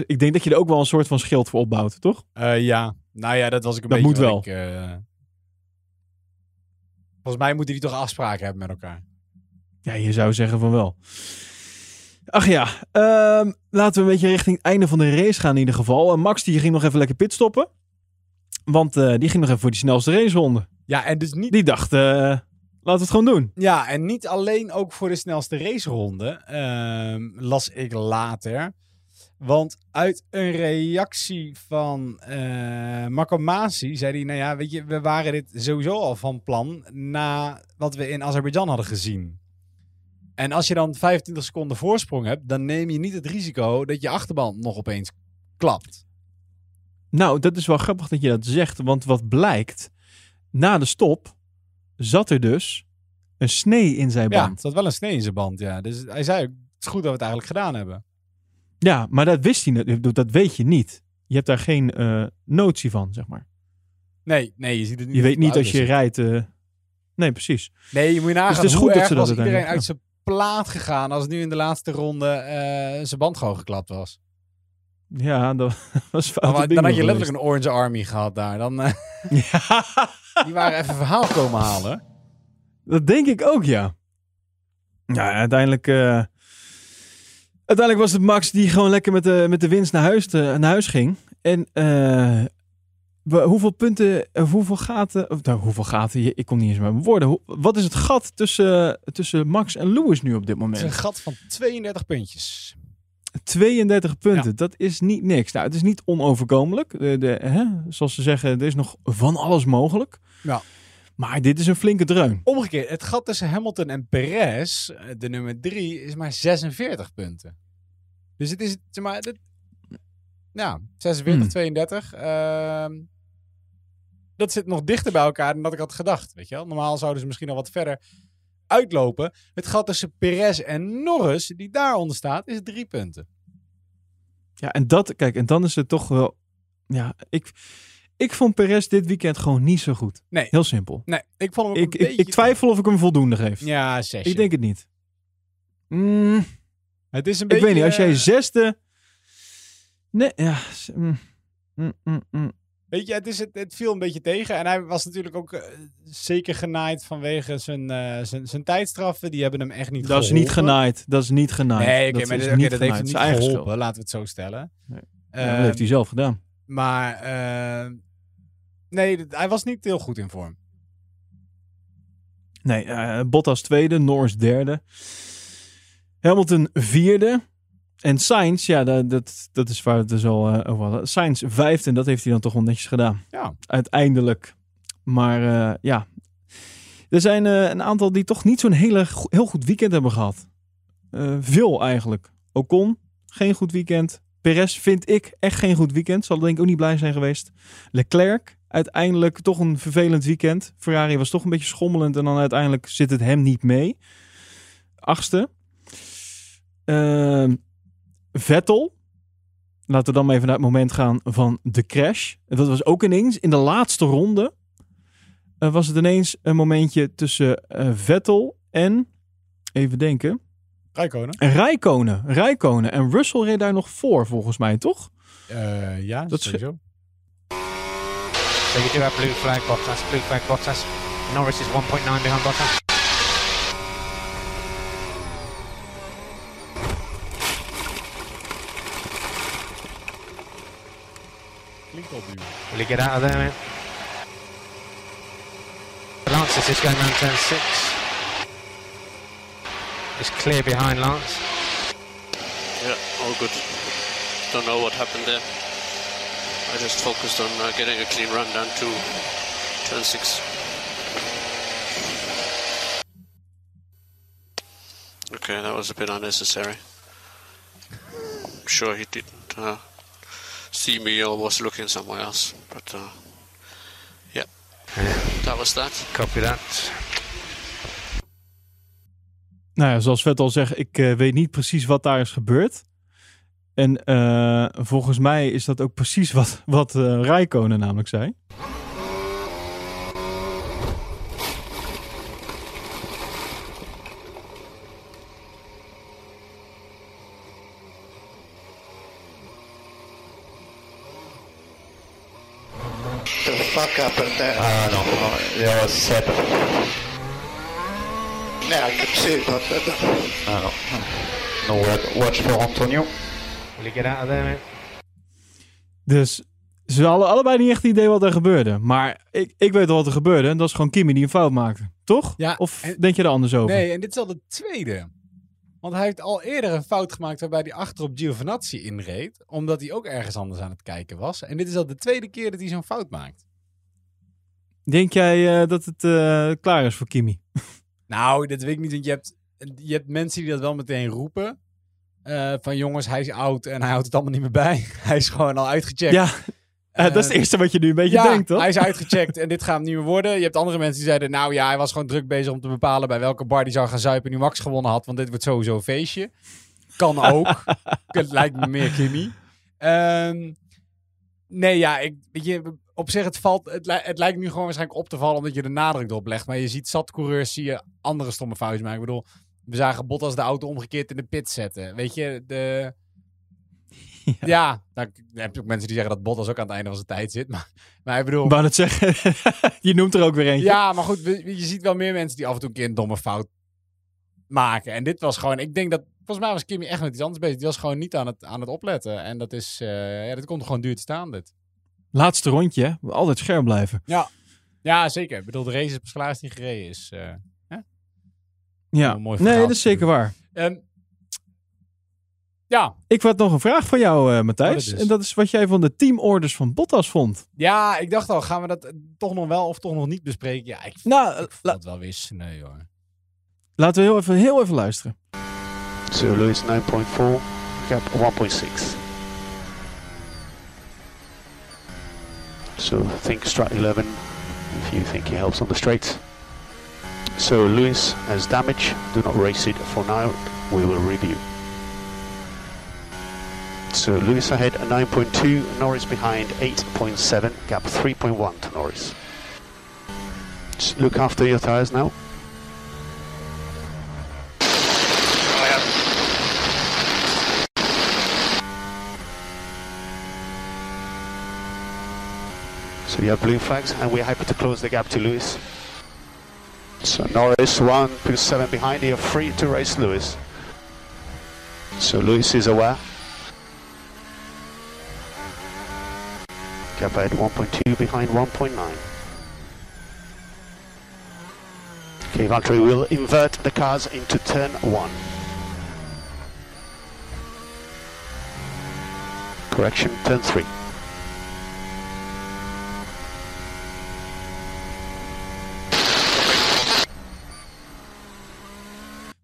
Ik denk dat je er ook wel een soort van schild voor opbouwt, toch? Eh, ja, nou ja, dat was ik een Dat beetje moet wat ik, eh, Volgens mij moeten die toch afspraken hebben met elkaar. Ja, je zou zeggen van wel. Ach ja, ehm, laten we een beetje richting het einde van de race gaan in ieder geval. En Max die ging nog even lekker pitstoppen. Want eh, die ging nog even voor die snelste raceronde. Ja, en dus niet... Die dacht, eh, laten we het gewoon doen. Ja, en niet alleen ook voor de snelste raceronde, ehm, las ik later. Want uit een reactie van eh Marco Masi zei hij, nou ja, weet je, we waren dit sowieso al van plan na wat we in Azerbeidzjan hadden gezien. En als je dan 25 seconden voorsprong hebt, dan neem je niet het risico dat je achterband nog opeens klapt. Nou, dat is wel grappig dat je dat zegt. Want wat blijkt, na de stop zat er dus een snee in zijn Ja, band. er zat wel een snee in zijn band, ja. Dus hij zei ook, het is goed dat we het eigenlijk gedaan hebben. Ja, maar dat wist hij niet. Dat weet je niet. Je hebt daar geen eh, notie van, zeg maar. Nee, nee, je ziet het niet. Je weet niet als je rijdt. eh, Nee, precies. Nee, je moet je nagaan Dus het is goed dat ze dat iedereen uit zijn plaat gegaan als nu in de laatste ronde eh, zijn band gewoon geklapt was. Ja, dat [LAUGHS] was fout. Dan, dan had je letterlijk een Orange Army gehad daar. Dan, eh, [LAUGHS] [LAUGHS] Die waren even verhaal komen halen. Dat denk ik ook, ja. Ja, uiteindelijk... eh, uiteindelijk was het Max die gewoon lekker met de, met de winst naar huis, te- naar huis ging. En eh, we- hoeveel punten, eh, hoeveel gaten... Of, nou, hoeveel gaten? Je- Ik kom niet eens met mijn woorden. Hoe- wat is het gat tussen, tussen Max en Lewis nu op dit Het is moment? een gat van 32 puntjes. 32 punten, dat is niet niks. Nou, het is niet onoverkomelijk. De, de, hè? Zoals ze zeggen, er is nog van alles mogelijk. Ja. Maar dit is een flinke dreun. Omgekeerd, het gat tussen Hamilton en Perez, eh, de nummer 3, is maar 46 punten. Dus het is, zeg maar, dit, ja, 46, Hmm. 32. ehm, dat zit nog dichter bij elkaar dan dat ik had gedacht. Weet je wel? Normaal zouden ze misschien al wat verder uitlopen. Het gat tussen Perez en Norris, die daaronder staat, is drie punten. Ja, en dat, kijk, en dan is het toch wel. Ja, ik, ik vond Perez dit weekend gewoon niet zo goed. Nee. Heel simpel. Nee, ik vond hem ook Ik, een ik, beetje... ik twijfel of ik hem voldoende geef. Ja, zesje. Ik denk het niet. Mm, Het is een ik beetje... weet niet, als jij zesde. Nee, ja. mm, mm. Weet je, het, is, het, het viel een beetje tegen. En hij was natuurlijk ook eh, zeker genaaid vanwege zijn, eh, zijn, zijn tijdstraffen. Die hebben hem echt niet Dat is geholpen. niet genaaid. Dat is niet genaaid. Nee, oké, dat maar is niet dat heeft hem niet eigen geholpen, laten we het zo stellen. Nee. Ehm, Ja, dat heeft hij zelf gedaan. Maar eh, nee, hij was niet heel goed in vorm. Nee, eh, Bottas tweede, Norris derde. Hamilton vierde. En Sainz, ja, dat, dat, dat is waar het dus al eh, over hadden. Sainz vijfde, en dat heeft hij dan toch wel netjes gedaan. Ja. Uiteindelijk. Maar eh, ja, er zijn een aantal die toch niet zo'n hele, heel goed weekend hebben gehad. Eh, veel eigenlijk. Ocon, geen goed weekend. Perez vind ik echt geen goed weekend. Zal denk ik ook niet blij zijn geweest. Leclerc, uiteindelijk toch een vervelend weekend. Ferrari was toch een beetje schommelend en dan uiteindelijk zit het hem niet mee. Achtste. Ehm, Vettel. Laten we dan maar even naar het moment gaan van de crash. Dat was ook ineens in de laatste ronde. eh, was het ineens een momentje tussen eh, Vettel en. Even denken. Rijkonen. En Rijkonen. Rijkonen. En Russell reed daar nog voor, volgens mij, toch? Eh, ja, Dat sowieso. So do have blue flag Bottas, blue flag Bottas. Norris is 1.9 behind Bottas. Will he get out of there, man? Lance is going round turn six. It's clear behind Lance. Yeah, all good. Don't know what happened there. I just focused on uh, getting a clean run down to turn six. Okay, that was a bit unnecessary. I'm sure he didn't uh, see me or was looking somewhere else, but uh, yeah, that was that. Copy that. Nou ja, zoals Vettel zegt, ik eh, weet niet precies wat daar is gebeurd. En eh, volgens mij is dat ook precies wat, wat eh Rijkonen namelijk zei. The fuck happened there? Ah, no, no, it was set. Yeah, I could see but uh, no. No, watch- watch for Antonio. Man? Dus ze hadden allebei niet echt idee wat er gebeurde. Maar ik, ik weet wel wat er gebeurde. En dat is gewoon Kimi die een fout maakte. Toch? Ja, of en- denk je er anders over? Nee, en dit is al de tweede. Want hij heeft al eerder een fout gemaakt waarbij hij achter op Giovinazzi inreed. Omdat hij ook ergens anders aan het kijken was. En dit is al de tweede keer dat hij zo'n fout maakt. Denk jij eh, dat het eh, klaar is voor Kimi? [LAUGHS] Nou, dat weet ik niet. Want je hebt, je hebt mensen die dat wel meteen roepen. Eh, van jongens, hij is oud en hij houdt het allemaal niet meer bij. [LAUGHS] hij is gewoon al uitgecheckt. Ja, eh, dat is het eerste wat je nu een beetje ja, denkt, toch? hij is uitgecheckt en dit gaat hem niet meer worden. Je hebt andere mensen die zeiden, nou ja, hij was gewoon druk bezig om te bepalen bij welke bar hij zou gaan zuipen nu Max gewonnen had, want dit wordt sowieso een feestje. Kan [LAUGHS] ook. het lijkt me meer Kimmy. Ehm, nee, ja, ik, weet je, op zich, het, valt, het, li- het lijkt nu gewoon waarschijnlijk op te vallen omdat je de nadruk erop legt. Maar je ziet zat coureurs, zie je andere stomme fouten maken. Ik bedoel, we zagen Bottas de auto omgekeerd in de pit zetten. Weet je, de... [LAUGHS] Ja, dan heb je ook mensen die zeggen dat Bottas ook aan het einde van zijn tijd zit. Maar, maar ik bedoel... Ik wou het zeggen. [LAUGHS] je noemt er ook weer eentje. Ja, maar goed, je ziet wel meer mensen die af en toe een keer een domme fout maken. En dit was gewoon, ik denk dat, volgens mij was Kimmy echt met iets anders bezig. Die was gewoon niet aan het, aan het opletten. En dat is, eh ja, dat komt gewoon duur te staan, dit. Laatste rondje, hè? altijd scherp blijven. Ja, ja zeker. Ik bedoel, de race is pas die gereden is. hè? Ja, Een mooi nee, dat is zeker waar. Ehm, ja, Ik had nog een vraag van jou, eh, Matthijs. Het? En dat is wat jij van de teamorders van Bottas vond. ja, ik dacht al, gaan we dat toch nog wel of toch nog niet bespreken? Ja, ik, Nou, ik vond het wel weer sneu, hoor. Laten we heel even, heel even luisteren. So Lewis 9.4, gap 1.6. So think strat 11 if you think he helps on the straight. So Lewis has damage, do not race it for now, we will review. So Lewis ahead 9.2, Norris behind 8.7, gap 3.1 to Norris. Just look after your tires now. So you have blue flags, and we're happy to close the gap to Lewis. So Norris one plus seven behind. You're free to race Lewis. So Lewis is aware. Gap ahead 1.2 behind 1.9. Okay, Valtteri will invert the cars into turn one. Correction, turn 3.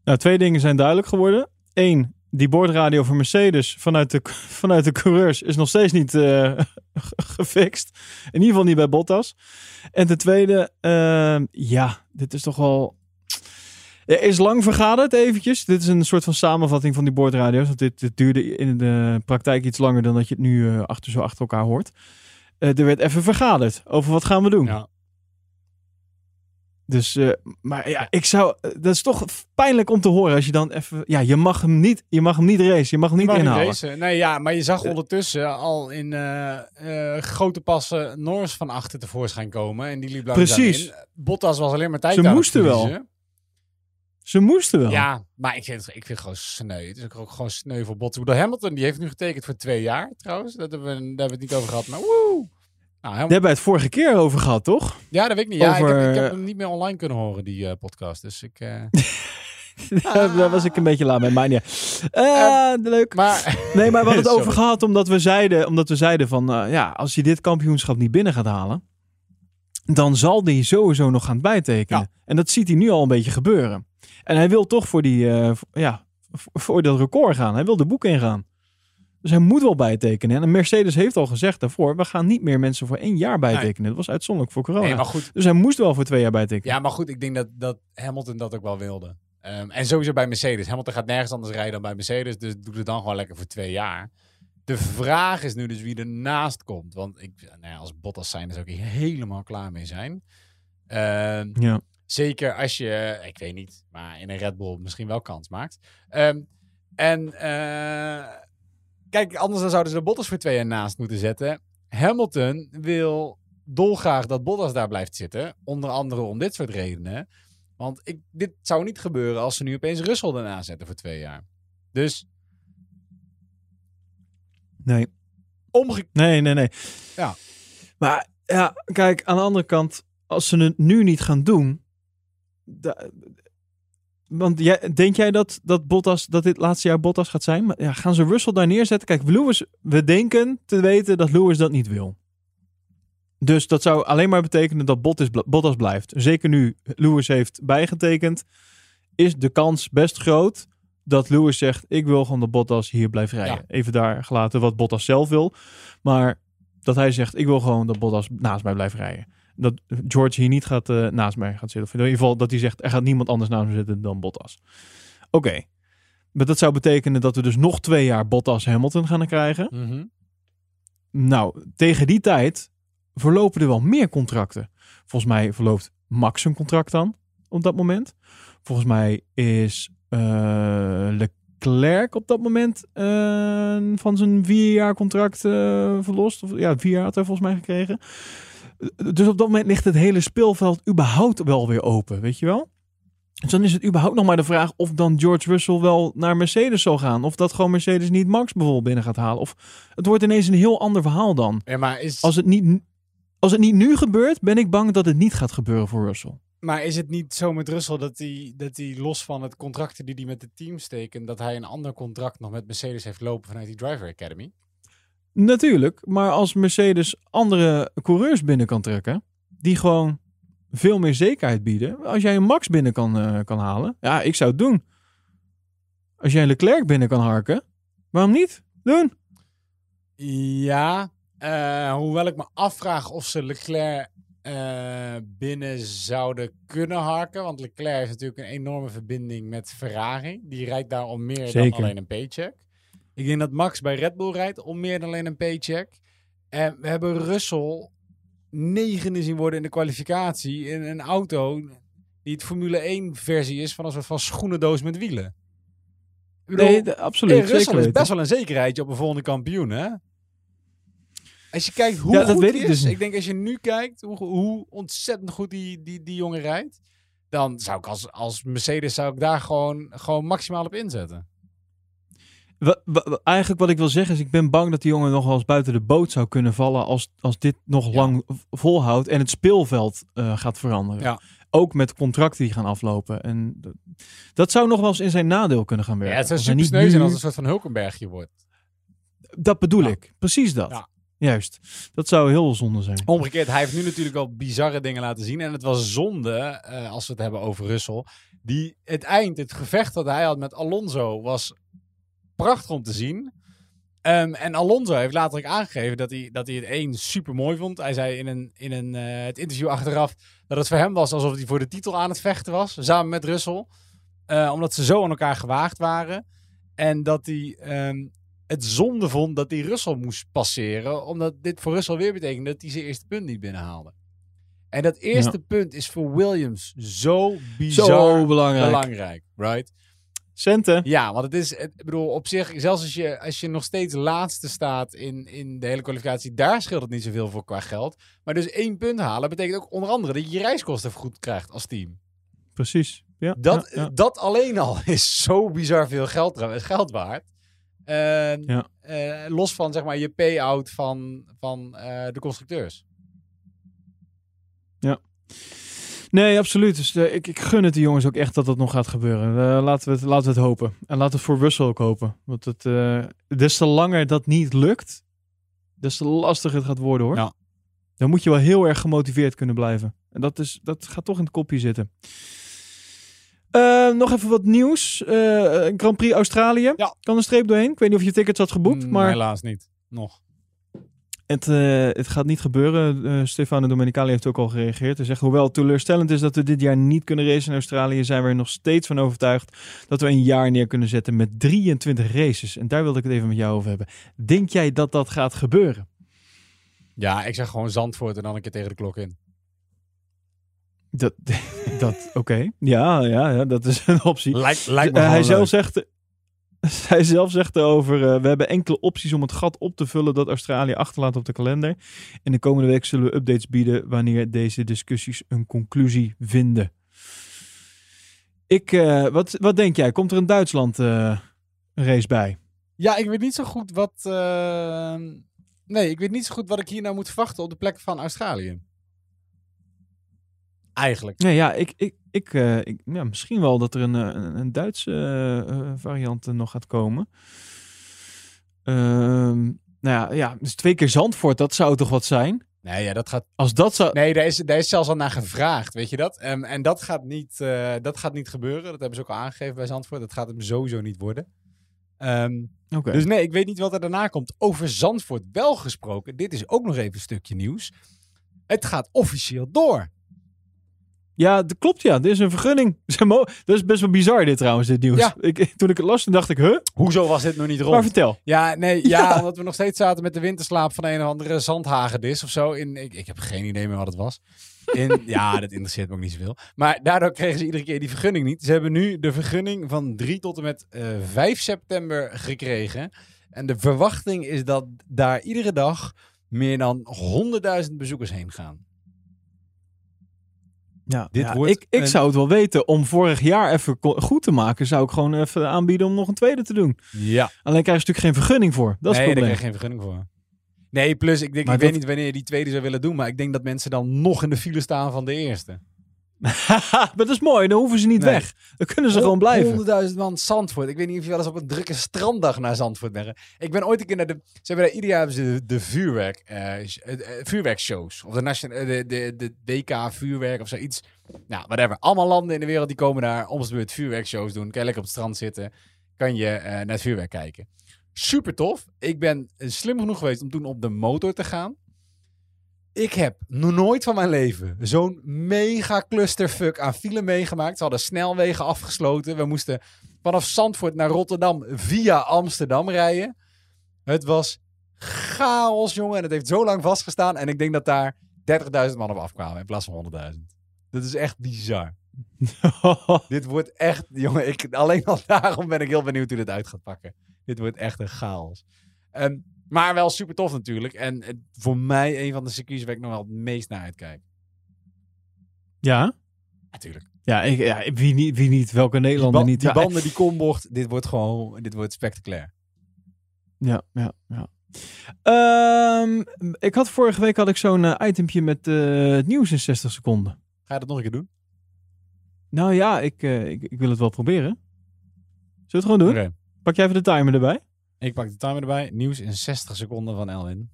Nou, twee dingen zijn duidelijk geworden. Eén, die boordradio van Mercedes vanuit de, [LAUGHS] vanuit de coureurs is nog steeds niet eh, [LAUGHS] gefixt. In ieder geval niet bij Bottas. En ten tweede, eh, ja, dit is toch wel... Er is lang vergaderd eventjes. Dit is een soort van samenvatting van die boordradio's. Want dit, dit duurde in de praktijk iets langer dan dat je het nu eh, achter, zo achter elkaar hoort. Eh, er werd even vergaderd over wat gaan we doen. Ja. Dus, eh, maar ja, ik zou, eh, dat is toch pijnlijk om te horen als je dan even, ja, je mag hem niet, je mag hem niet racen, je mag hem niet in inhalen. nee, ja, maar je zag ondertussen al in eh, eh, grote passen Norris van achter tevoorschijn komen. En die liep Precies. in. Bottas was alleen maar tijd Ze moesten wel. Ze moesten wel. Ja, maar ik vind, ik vind het gewoon sneu. Het is ook gewoon sneu voor Bottas. Hamilton die heeft nu getekend voor twee jaar trouwens. Dat hebben we, daar hebben we het niet over gehad. Maar woe! Nou, Daar hebben we het vorige keer over gehad, toch? Ja, dat weet ik niet. Ja, ik, heb, ik heb hem niet meer online kunnen horen, die eh, podcast. Dus ik... eh, [LAUGHS] Daar was ik een beetje laat mee, maar niet. uit. Eh, leuk. Maar, nee, maar we hadden het [LAUGHS] over gehad omdat we zeiden, omdat we zeiden van, eh, ja, als je dit kampioenschap niet binnen gaat halen, dan zal die sowieso nog gaan bijtekenen. En dat ziet hij nu al een beetje gebeuren. En hij wil toch voor die, eh, ja, voor dat record gaan. Hij wil de boek ingaan. Dus hij moet wel bijtekenen. En Mercedes heeft al gezegd daarvoor, we gaan niet meer mensen voor één jaar bijtekenen. Dat was uitzonderlijk voor corona. Nee, maar goed. Dus hij moest wel voor twee jaar bijtekenen. Ja, maar goed, ik denk dat, dat Hamilton dat ook wel wilde. Ehm, en sowieso bij Mercedes. Hamilton gaat nergens anders rijden dan bij Mercedes. Dus doet het dan gewoon lekker voor twee jaar. De vraag is nu dus wie ernaast komt. Want ik, nou ja, als Bottas zijn, zou ik hier helemaal klaar mee zijn. Ehm, Ja. Zeker als je, ik weet niet, maar in een Red Bull misschien wel kans maakt. Ehm, en eh, kijk, anders dan zouden ze de Bottas voor twee jaar naast moeten zetten. Hamilton wil dolgraag dat Bottas daar blijft zitten. Onder andere om dit soort redenen. Want ik, dit zou niet gebeuren als ze nu opeens Russell ernaast zetten voor twee jaar. Dus Nee. Omge Nee, nee, nee. Ja. Maar ja, kijk, aan de andere kant, als ze het nu niet gaan doen. Want jij, denk jij dat, dat, Bottas, dat dit laatste jaar Bottas gaat zijn? Maar ja, gaan ze Russell daar neerzetten? Kijk, Lewis, we denken te weten dat Lewis dat niet wil. Dus dat zou alleen maar betekenen dat Bottas, Bottas blijft. Zeker nu Lewis heeft bijgetekend, is de kans best groot dat Lewis zegt: Ik wil gewoon dat Bottas hier blijft rijden. Ja. Even daar gelaten wat Bottas zelf wil. Maar dat hij zegt: Ik wil gewoon dat Bottas naast mij blijft rijden. Dat George hier niet gaat, eh, naast mij gaat zitten. Of in ieder geval dat hij zegt: Er gaat niemand anders naast me zitten dan Bottas. Oké. Maar dat zou betekenen dat we dus nog twee jaar Bottas Hamilton gaan krijgen. Mhm. Nou, tegen die tijd verlopen er wel meer contracten. Volgens mij verloopt Max een contract dan op dat moment. Volgens mij is eh, Leclerc op dat moment eh, van zijn vier jaar contract verlost. Of, ja, vier jaar had hij volgens mij gekregen. Dus op dat moment ligt het hele speelveld überhaupt wel weer open, weet je wel? Dus dan is het überhaupt nog maar de vraag of dan George Russell wel naar Mercedes zal gaan. Of dat gewoon Mercedes niet Max bijvoorbeeld binnen gaat halen. Of het wordt ineens een heel ander verhaal dan. Ja, maar is, Als het niet, als het niet nu gebeurt, ben ik bang dat het niet gaat gebeuren voor Russell. Maar is het niet zo met Russell dat hij, dat hij los van het contract die hij met het team steken, dat hij een ander contract nog met Mercedes heeft lopen vanuit die Driver Academy? Natuurlijk, maar als Mercedes andere coureurs binnen kan trekken, die gewoon veel meer zekerheid bieden. Als jij een Max binnen kan, eh, kan halen, ja, ik zou het doen. Als jij Leclerc binnen kan harken, waarom niet? Doen. Ja, eh, hoewel ik me afvraag of ze Leclerc eh, binnen zouden kunnen harken. Want Leclerc heeft natuurlijk een enorme verbinding met Ferrari. Die rijdt daar om meer Zeker. dan alleen een paycheck. Ik denk dat Max bij Red Bull rijdt om meer dan alleen een paycheck. En we hebben Russell negende zien worden in de kwalificatie in een auto die het Formule 1 versie is van een soort van schoenendoos met wielen. Bedoel, Nee, de- absoluut, eh, Russell is best wel een zekerheidje op een volgende kampioen, hè? Als je kijkt hoe Ja, dat goed weet hij ik is, dus niet. ik denk als je nu kijkt hoe, hoe ontzettend goed die, die, die jongen rijdt, dan zou ik als, als Mercedes zou ik daar gewoon, gewoon maximaal op inzetten. Eigenlijk wat ik wil zeggen is, ik ben bang dat die jongen nog wel eens buiten de boot zou kunnen vallen als, als dit nog lang volhoudt en het speelveld eh, gaat veranderen. Ja. Ook met contracten die gaan aflopen. En dat, zou nog wel eens in zijn nadeel kunnen gaan Ja, werken. het zou super niet sneu zijn als een soort van Hulkenbergje wordt. Dat bedoel ik. Precies dat. Ja. Juist. Dat zou heel zonde zijn. Omgekeerd, hij heeft nu natuurlijk al bizarre dingen laten zien. En het was zonde, eh, als we het hebben over Russell. Die, het eind, het gevecht dat hij had met Alonso, was prachtig om te zien. Ehm, en Alonso heeft later ook aangegeven dat hij, dat hij het één super mooi vond. Hij zei in, een, in een, eh, het interview achteraf dat het voor hem was alsof hij voor de titel aan het vechten was. Samen met Russell. Eh, omdat ze zo aan elkaar gewaagd waren. En dat hij ehm, het zonde vond dat hij Russell moest passeren. Omdat dit voor Russell weer betekende dat hij zijn eerste punt niet binnenhaalde. En dat eerste punt is voor Williams zo bizar Zo belangrijk. belangrijk, right? Centen. Ja, want het is, ik bedoel, op zich, zelfs als je, als je nog steeds laatste staat in, in de hele kwalificatie, daar scheelt het niet zoveel voor qua geld. Maar dus één punt halen betekent ook onder andere dat je je reiskosten vergoed krijgt als team. Precies. Ja, Dat, ja, ja. dat alleen al [LAUGHS] is zo bizar veel geld, geld waard. Ja. eh, los van zeg maar je payout van, van eh, de constructeurs. Ja. Nee, absoluut. Dus eh, ik, ik gun het die jongens ook echt dat dat nog gaat gebeuren. Eh, laten, we het, laten we het hopen. En laten we het voor Russell ook hopen. Want het, eh des te langer dat niet lukt, des te lastiger het gaat worden hoor. Ja. Dan moet je wel heel erg gemotiveerd kunnen blijven. En dat, is, dat gaat toch in het kopje zitten. Nog even wat nieuws. Grand Prix Australië. Kan een streep doorheen. Ik weet niet of je tickets had geboekt. Mm, maar Helaas niet. Nog. Het, eh, het gaat niet gebeuren. Eh Stefano Domenicali heeft ook al gereageerd. Hij zegt, hoewel het teleurstellend is dat we dit jaar niet kunnen racen in Australië, zijn we er nog steeds van overtuigd dat we een jaar neer kunnen zetten met 23 races. En daar wilde ik het even met jou over hebben. Denk jij dat dat gaat gebeuren? Ja, ik zeg gewoon Zandvoort en dan een keer tegen de klok in. Dat, [LAUGHS] dat oké. Ja, ja, ja, dat is een optie. Lijkt- lijkt me Eh, hij, zelf zegt, [LAUGHS] hij zelf zegt erover, eh, we hebben enkele opties om het gat op te vullen dat Australië achterlaat op de kalender. In de komende week zullen we updates bieden wanneer deze discussies een conclusie vinden. Ik, eh, wat, wat denk jij? Komt er een Duitsland eh, race bij? Ja, ik weet niet zo goed wat. Nee, ik weet niet zo goed wat ik hier nou moet verwachten op de plek van Australië. Eigenlijk. Nee, ja, ik, ik, ik, eh, ik, ja, misschien wel dat er een, eh, een, een Duitse eh, variant nog gaat komen. Ehm, nou ja, ja, dus twee keer Zandvoort, dat zou toch wat zijn? Nee, ja, dat gaat. Als dat zou. Nee, daar is, daar is zelfs al naar gevraagd, weet je dat? Ehm, en dat gaat, niet, dat gaat niet gebeuren. Dat hebben ze ook al aangegeven bij Zandvoort. Dat gaat hem sowieso niet worden. Ehm. Dus nee, ik weet niet wat er daarna komt. Over Zandvoort wel gesproken. Dit is ook nog even een stukje nieuws. Het gaat officieel door. Ja, dat klopt ja. Dit is een vergunning. [LAUGHS] Dat is best wel bizar dit trouwens, dit nieuws. Ja. Ik, [LAUGHS] toen ik het las, dacht ik, huh? Hoezo was dit nog niet rond? Maar vertel. Ja, nee, ja, [LAUGHS] Ja. omdat we nog steeds zaten met de winterslaap van een of andere zandhagedis of zo. In, ik, ik heb geen idee meer wat het was. In, ja, dat interesseert me ook niet zoveel. Maar daardoor kregen ze iedere keer die vergunning niet. Ze hebben nu de vergunning van 3 tot en met eh 5 september gekregen. En de verwachting is dat daar iedere dag meer dan 100.000 bezoekers heen gaan. Ja, Dit ja, wordt ik, ik een- zou het wel weten. Om vorig jaar even goed te maken, zou ik gewoon even aanbieden om nog een tweede te doen. Ja. Alleen krijg je natuurlijk geen vergunning voor. Dat is nee, het daar probleem. krijg je geen vergunning voor. Nee, plus ik, denk, Maar ik weet niet wanneer je die tweede zou willen doen. Maar ik denk dat mensen dan nog in de file staan van de eerste. [LAUGHS] maar dat is mooi, dan hoeven ze niet Nee. weg. Dan kunnen ze gewoon blijven. 100.000 man Zandvoort. Ik weet niet of je wel eens op een drukke stranddag naar Zandvoort bent. Ik ben ooit een keer naar de... Ze hebben daar ieder jaar de, de vuurwerk, eh, vuurwerkshows. Of de, nation, eh, de, de, de WK vuurwerk of zoiets. Nou, whatever. Allemaal landen in de wereld die komen daar om beurt vuurwerkshows doen. Kan je lekker op het strand zitten. Kan je naar het vuurwerk kijken. Super tof. Ik ben slim genoeg geweest om toen op de motor te gaan. Ik heb nog nooit van mijn leven zo'n mega clusterfuck aan file meegemaakt. Ze hadden snelwegen afgesloten. We moesten vanaf Zandvoort naar Rotterdam via Amsterdam rijden. Het was chaos, jongen. En het heeft zo lang vastgestaan. En ik denk dat daar 30.000 man op afkwamen in plaats van 100.000. Dat is echt bizar. [LAUGHS] dit wordt echt, jongen, ik, alleen al daarom ben ik heel benieuwd hoe dit uit gaat pakken. Dit wordt echt een chaos. Ehm, maar wel super tof natuurlijk. En voor mij een van de circuits waar ik nog wel het meest naar uitkijk. Ja? Natuurlijk. Ja, ik, ja wie, niet, wie niet? Welke Nederlander die, niet? die Ja, banden, die kombocht, dit wordt gewoon, dit wordt spectaculair. Ja, ja, ja. Ehm, ik had vorige week had ik zo'n eh, itempje met eh, het nieuws in 60 seconden. Ga je dat nog een keer doen? Nou ja, ik, eh, ik, ik wil het wel proberen. Zullen we het gewoon doen? Pak jij even de timer erbij? Ik pak de timer erbij. Nieuws in 60 seconden van Elwin.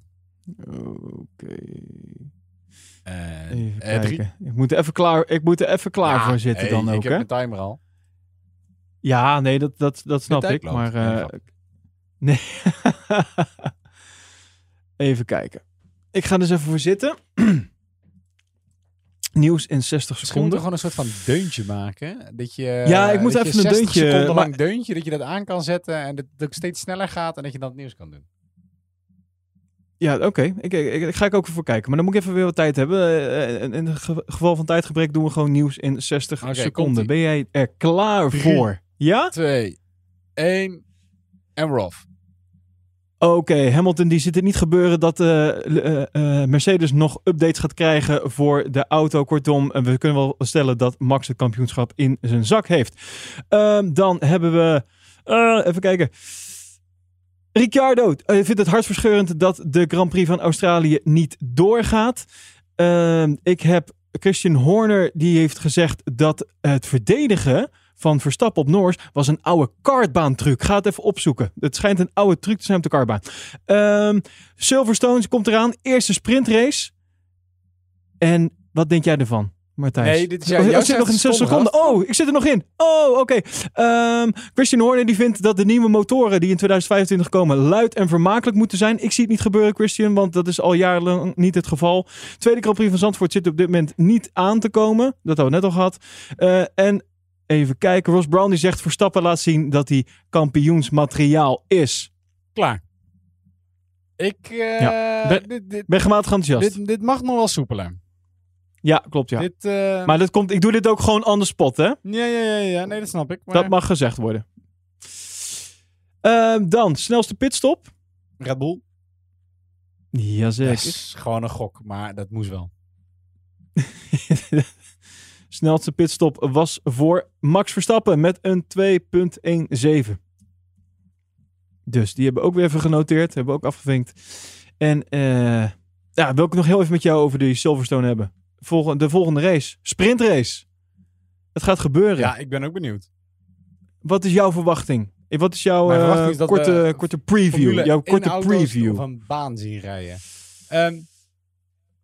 Oké. En, Even eh, kijken. Ik moet er even klaar, ik moet er even klaar Ja, voor zitten hey, dan ook, Ik heb hè? mijn timer al. Ja, nee, dat, dat, dat snap ik. loopt. Maar Nee, eh, [LAUGHS] even kijken. Ik ga eens even voor zitten. [CLEARS THROAT] Nieuws in 60 Misschien moeten seconden. we gewoon een soort van deuntje maken. Dat je, Ja, ik moet even een 60 deuntje, seconden maar- lang deuntje, dat je dat aan kan zetten en dat het ook steeds sneller gaat en dat je dan het nieuws kan doen. Ja, oké. Ik, ik, ik- ga ik ook voor kijken. Maar dan moet ik even weer wat tijd hebben. Eh, In in het ge- geval van tijdgebrek doen we gewoon nieuws in 60 Oké, seconden. Ben jij er klaar Drie. voor? Ja? 2, 1 en we're off. Oké, Hamilton die ziet het niet gebeuren dat eh, eh, eh, Mercedes nog updates gaat krijgen voor de auto. Kortom, we kunnen wel stellen dat Max het kampioenschap in zijn zak heeft. Ehm, dan hebben we, even kijken. Ricciardo vindt het hartverscheurend dat de Grand Prix van Australië niet doorgaat. Ehm, ik heb Christian Horner die heeft gezegd dat het verdedigen van Verstappen op Norris was een oude kartbaantruc. Ga het even opzoeken. Het schijnt een oude truc te zijn op de kartbaan. Ehm Silverstone komt eraan. Eerste sprintrace. En wat denk jij ervan, Martijn? Nee, dit is jou- Oh, jouw ik zit nog in 60 6 seconden, seconden. Oh, ik zit er nog in. Oh, oké. Ehm, Christian Horner die vindt dat de nieuwe motoren die in 2025 komen luid en vermakelijk moeten zijn. Ik zie het niet gebeuren, Christian, want dat is al jarenlang niet het geval. Tweede Grand Prix van Zandvoort zit op dit moment niet aan te komen. Dat hadden we net al gehad. Eh, en even kijken. Ross Brown die zegt Verstappen laat zien dat hij kampioensmateriaal is. Klaar. Ik eh, Ja. Ben- dit, dit, Ben gematigd enthousiast. dit, dit mag nog wel soepeler. ja, klopt ja. Dit, eh, Maar dat komt, ik doe dit ook gewoon on the spot, hè? ja, ja, ja, ja, nee, dat snap ik. Maar Dat mag gezegd worden. Ehm, dan, snelste pitstop. Red Bull. Jazeker. Dat is gewoon een gok, maar dat moest wel. [LAUGHS] snelste pitstop was voor Max Verstappen met een 2.17. Dus die hebben ook weer even genoteerd. Hebben we ook afgevinkt. En eh ja, wil ik nog heel even met jou over die Silverstone hebben. Volgende, de volgende race. Sprintrace. Het gaat gebeuren. Ja, ik ben ook benieuwd. Wat is jouw verwachting? Eh, Wat is jouw eh, is korte, we korte preview? Jouw 1 korte preview. een baan zien rijden. Ehm,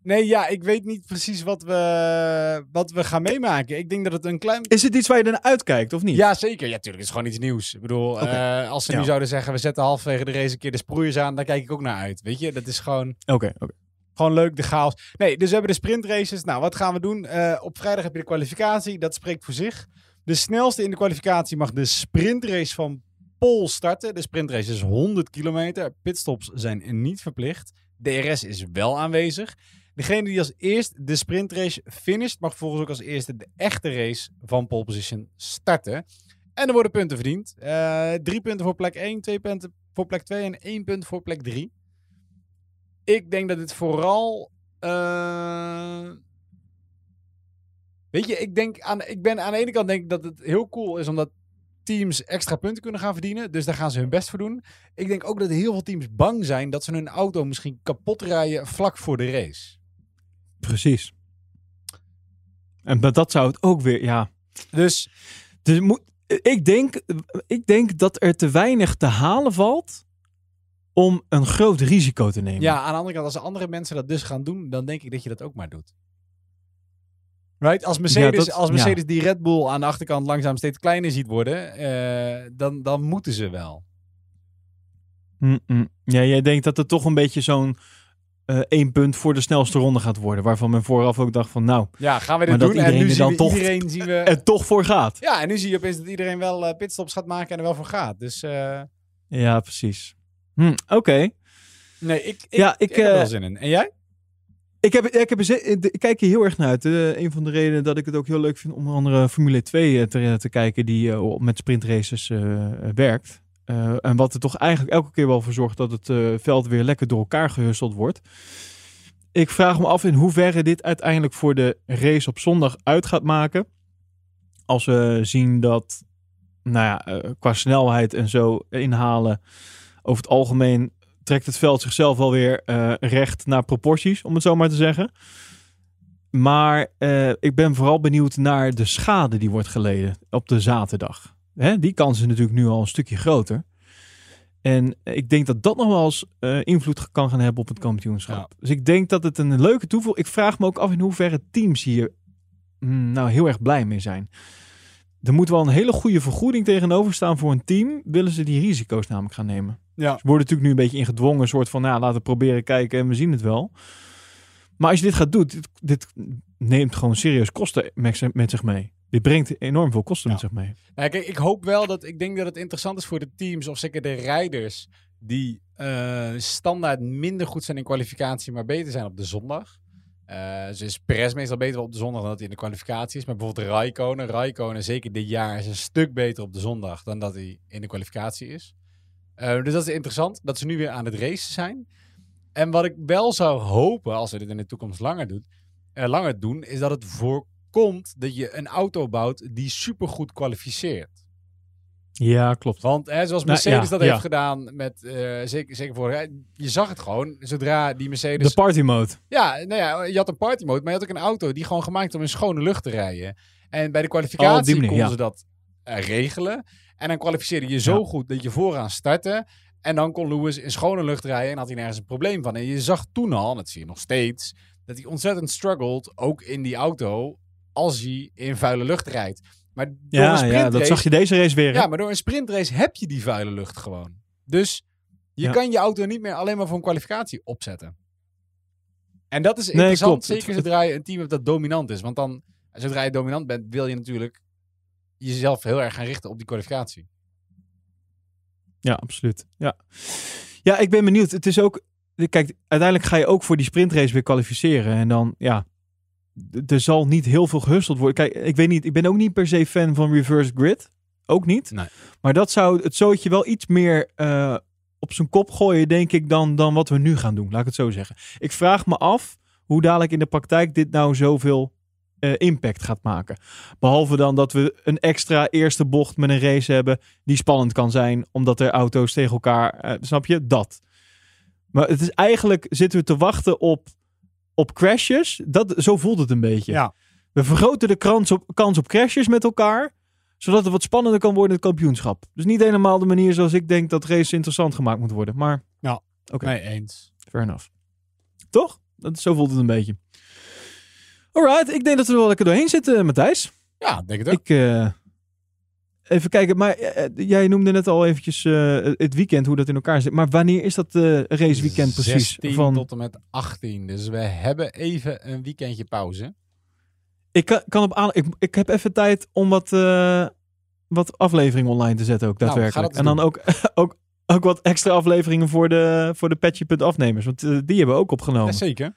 nee, ja, ik weet niet precies wat we, wat we gaan meemaken. Ik denk dat het een klein... Is het iets waar je naar uitkijkt of niet? Ja, zeker. Ja, natuurlijk. Het is gewoon iets nieuws. Ik bedoel, eh, als ze Ja. nu zouden zeggen... we zetten halverwege de race een keer de sproeiers aan... daar kijk ik ook naar uit. Weet je, dat is gewoon... Oké, oké. Gewoon leuk, de chaos. Nee, dus we hebben de sprintraces. Nou, wat gaan we doen? Eh, op vrijdag heb je de kwalificatie. Dat spreekt voor zich. De snelste in de kwalificatie mag de sprintrace van Pol starten. De sprintrace is 100 kilometer. Pitstops zijn niet verplicht. DRS is wel aanwezig. Degene die als eerst de sprintrace finisht, mag volgens ook als eerste de echte race van pole position starten. En er worden punten verdiend. Eh, drie punten voor plek 1, twee punten voor plek 2 en één punt voor plek 3. Ik denk dat het vooral. eh, Weet je, ik, denk aan, ik ben aan de ene kant denk ik dat het heel cool is omdat teams extra punten kunnen gaan verdienen. Dus daar gaan ze hun best voor doen. Ik denk ook dat heel veel teams bang zijn dat ze hun auto misschien kapot rijden vlak voor de race. Precies. En dat zou het ook weer, ja. Dus, dus moet, ik, denk, ik denk dat er te weinig te halen valt om een groot risico te nemen. Ja, aan de andere kant, als andere mensen dat dus gaan doen, dan denk ik dat je dat ook maar doet. Right? Als Mercedes, dat- als Mercedes ja. die Red Bull aan de achterkant langzaam steeds kleiner ziet worden, eh, dan, dan moeten ze wel. Mm-mm. Ja, jij denkt dat het toch een beetje zo'n eh, één punt voor de snelste ronde gaat worden. Waarvan men vooraf ook dacht van nou, Ja, gaan we dit dat doen? En nu er zien we toch iedereen zien we... er toch voor gaat. Ja, en nu zie je opeens dat iedereen wel eh, pitstops gaat maken en er wel voor gaat. Dus eh, Ja, precies. Hm, Oké. nee, ik, ik, Ja, ik, ik heb er wel zin in. En jij? Ik, heb, ik, heb ik kijk hier heel erg naar uit. Een van de redenen dat ik het ook heel leuk vind om onder andere Formule 2 eh, te, te kijken die met sprintraces werkt. Eh, en wat er toch eigenlijk elke keer wel voor zorgt dat het eh, veld weer lekker door elkaar gehusteld wordt. Ik vraag me af in hoeverre dit uiteindelijk voor de race op zondag uit gaat maken. Als we zien dat, nou ja, eh, qua snelheid en zo inhalen, over het algemeen trekt het veld zichzelf wel weer recht naar proporties, om het zo maar te zeggen. Maar ik ben vooral benieuwd naar de schade die wordt geleden op de zaterdag. Hè, die kans is natuurlijk nu al een stukje groter. En ik denk dat dat nog wel eens eh, invloed kan gaan hebben op het kampioenschap. Dus ik denk dat het een leuke toevoeging... Ik vraag me ook af in hoeverre teams hier mm, nou heel erg blij mee zijn. Er moet wel een hele goede vergoeding tegenover staan voor een team. Willen ze die risico's namelijk gaan nemen. Ja. Ze worden natuurlijk nu een beetje ingedwongen. Een soort van, nou, laten we proberen kijken en we zien het wel. Maar als je dit gaat doen, dit, dit neemt gewoon serieus kosten met zich mee. Dit brengt enorm veel kosten met zich mee. Nou, kijk, ik hoop wel dat ik denk dat het interessant is voor de teams, of zeker de rijders, die eh, standaard minder goed zijn in kwalificatie, maar beter zijn op de zondag. Eh dus is Perez meestal beter op de zondag dan dat hij in de kwalificatie is. Maar bijvoorbeeld Raikkonen, Raikkonen zeker dit jaar is een stuk beter op de zondag dan dat hij in de kwalificatie is. Eh, dus dat is interessant, dat ze nu weer aan het racen zijn. En wat ik wel zou hopen, als we dit in de toekomst langer, doet, eh, langer doen, is dat het voorkomt dat je een auto bouwt die supergoed kwalificeert. Ja, klopt. Want hè, zoals Nou, Mercedes ja, dat ja. heeft gedaan met, eh, zeker, zeker voor, je zag het gewoon, zodra die Mercedes... De party mode. Ja, nou ja, je had een party mode, maar je had ook een auto die gewoon gemaakt om in schone lucht te rijden. En bij de kwalificatie Oh, konden ja. ze dat eh, regelen. En dan kwalificeerde je zo goed dat je vooraan startte. En dan kon Lewis in schone lucht rijden en had hij nergens een probleem van. En je zag toen al, en dat zie je nog steeds, dat hij ontzettend struggled, ook in die auto, als hij in vuile lucht rijdt. Maar door een Ja, ja, sprintrace- dat zag je deze race weer. hè? Ja, maar door een sprintrace heb je die vuile lucht gewoon. Dus je Ja. kan je auto niet meer alleen maar voor een kwalificatie opzetten. En dat is interessant, zeker zodra je een team hebt dat dominant is. Want dan, zodra je dominant bent, wil je natuurlijk jezelf heel erg gaan richten op die kwalificatie. Ja, absoluut. Ja. ja, ik ben benieuwd. Het is ook. Kijk, uiteindelijk ga je ook voor die sprintrace weer kwalificeren. En dan, ja. Er zal niet heel veel gehusteld worden. Kijk, ik weet niet. Ik ben ook niet per se fan van reverse grid. Ook niet. Nee. Maar dat zou het zootje wel iets meer eh, op zijn kop gooien, denk ik, dan, dan wat we nu gaan doen. Laat ik het zo zeggen. Ik vraag me af hoe dadelijk in de praktijk dit nou zoveel eh, impact gaat maken. Behalve dan dat we een extra eerste bocht met een race hebben die spannend kan zijn, omdat er auto's tegen elkaar, eh, snap je, dat. Maar het is eigenlijk, zitten we te wachten op, op crashes. Dat, zo voelt het een beetje. Ja. We vergroten de kans op, kans op crashes met elkaar, zodat het wat spannender kan worden in het kampioenschap. Dus niet helemaal de manier zoals ik denk dat race interessant gemaakt moet worden. Maar Ja, oké. nee, eens. Fair enough. Toch? Dat, zo voelt het een beetje. Alright, ik denk dat we er wel lekker doorheen zitten, Matthijs. Ja, denk het ook. Ik, eh, even kijken, maar eh, eh, jij noemde net al eventjes eh, het weekend, hoe dat in elkaar zit. Maar wanneer is dat eh raceweekend precies? 16 Van, tot en met 18. Dus we hebben even een weekendje pauze. ik, kan, kan op aan, ik, ik heb even tijd om wat, wat afleveringen online te zetten ook, Nou, daadwerkelijk. en dan ook, [LAUGHS] ook, ook wat extra afleveringen voor de, voor de Patchy.afnemers, want eh, die hebben we ook opgenomen. Jazeker.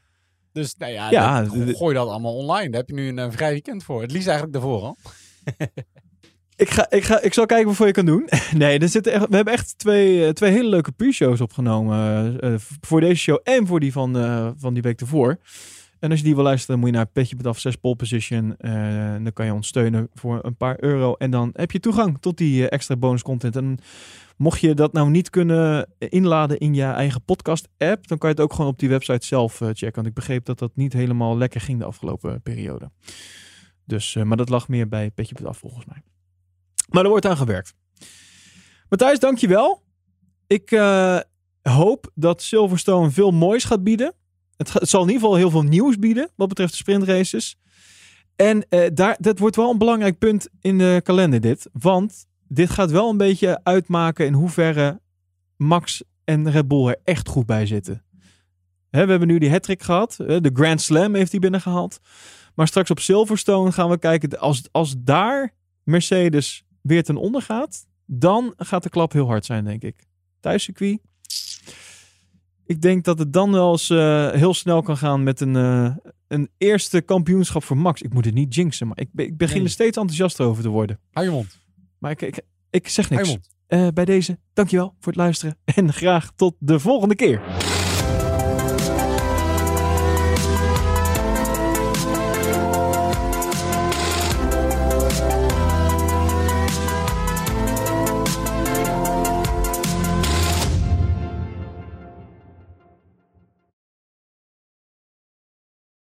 Dus nou ja, Ja, dat- gooi dat allemaal online. Daar heb je nu een vrij weekend voor. Het liefst eigenlijk daarvoor al. [LAUGHS] Ik, ga, ik, ga, ik zal kijken wat voor je kan doen. [LAUGHS] Nee, er zitten we hebben echt twee, eh, twee hele leuke pre-shows opgenomen. eh, eh, voor deze show en voor die van, eh, van die week ervoor. En als je die wil luisteren, moet je naar petje.af 6 pole position. en dan kan je ons steunen voor een paar euro. En dan heb je toegang tot die extra bonus content. En mocht je dat nou niet kunnen inladen in je eigen podcast app, dan kan je het ook gewoon op die website zelf checken. Want ik begreep dat dat niet helemaal lekker ging de afgelopen periode. Dus, maar dat lag meer bij petje.af volgens mij. Maar er wordt aan gewerkt. Matthijs, dankjewel. Ik eh, hoop dat Silverstone veel moois gaat bieden. Het, zal in ieder geval heel veel nieuws bieden wat betreft de sprintraces. En eh, daar, dat wordt wel een belangrijk punt in de kalender dit. Want dit gaat wel een beetje uitmaken in hoeverre Max en Red Bull er echt goed bij zitten. We hebben nu die hat gehad. De Grand Slam heeft hij binnengehaald. Maar straks op Silverstone gaan we kijken. Als, als daar Mercedes weer ten onder gaat, dan gaat de klap heel hard zijn, denk ik. Thuiscircuit. Ik denk dat het dan wel eens eh, heel snel kan gaan met een, eh, een eerste kampioenschap voor Max. Ik moet het niet jinxen, maar ik, ik begin Nee. er steeds enthousiaster over te worden. Hou je mond. Maar ik, ik, ik zeg niks. Eh, bij deze, dankjewel voor het luisteren. En graag tot de volgende keer.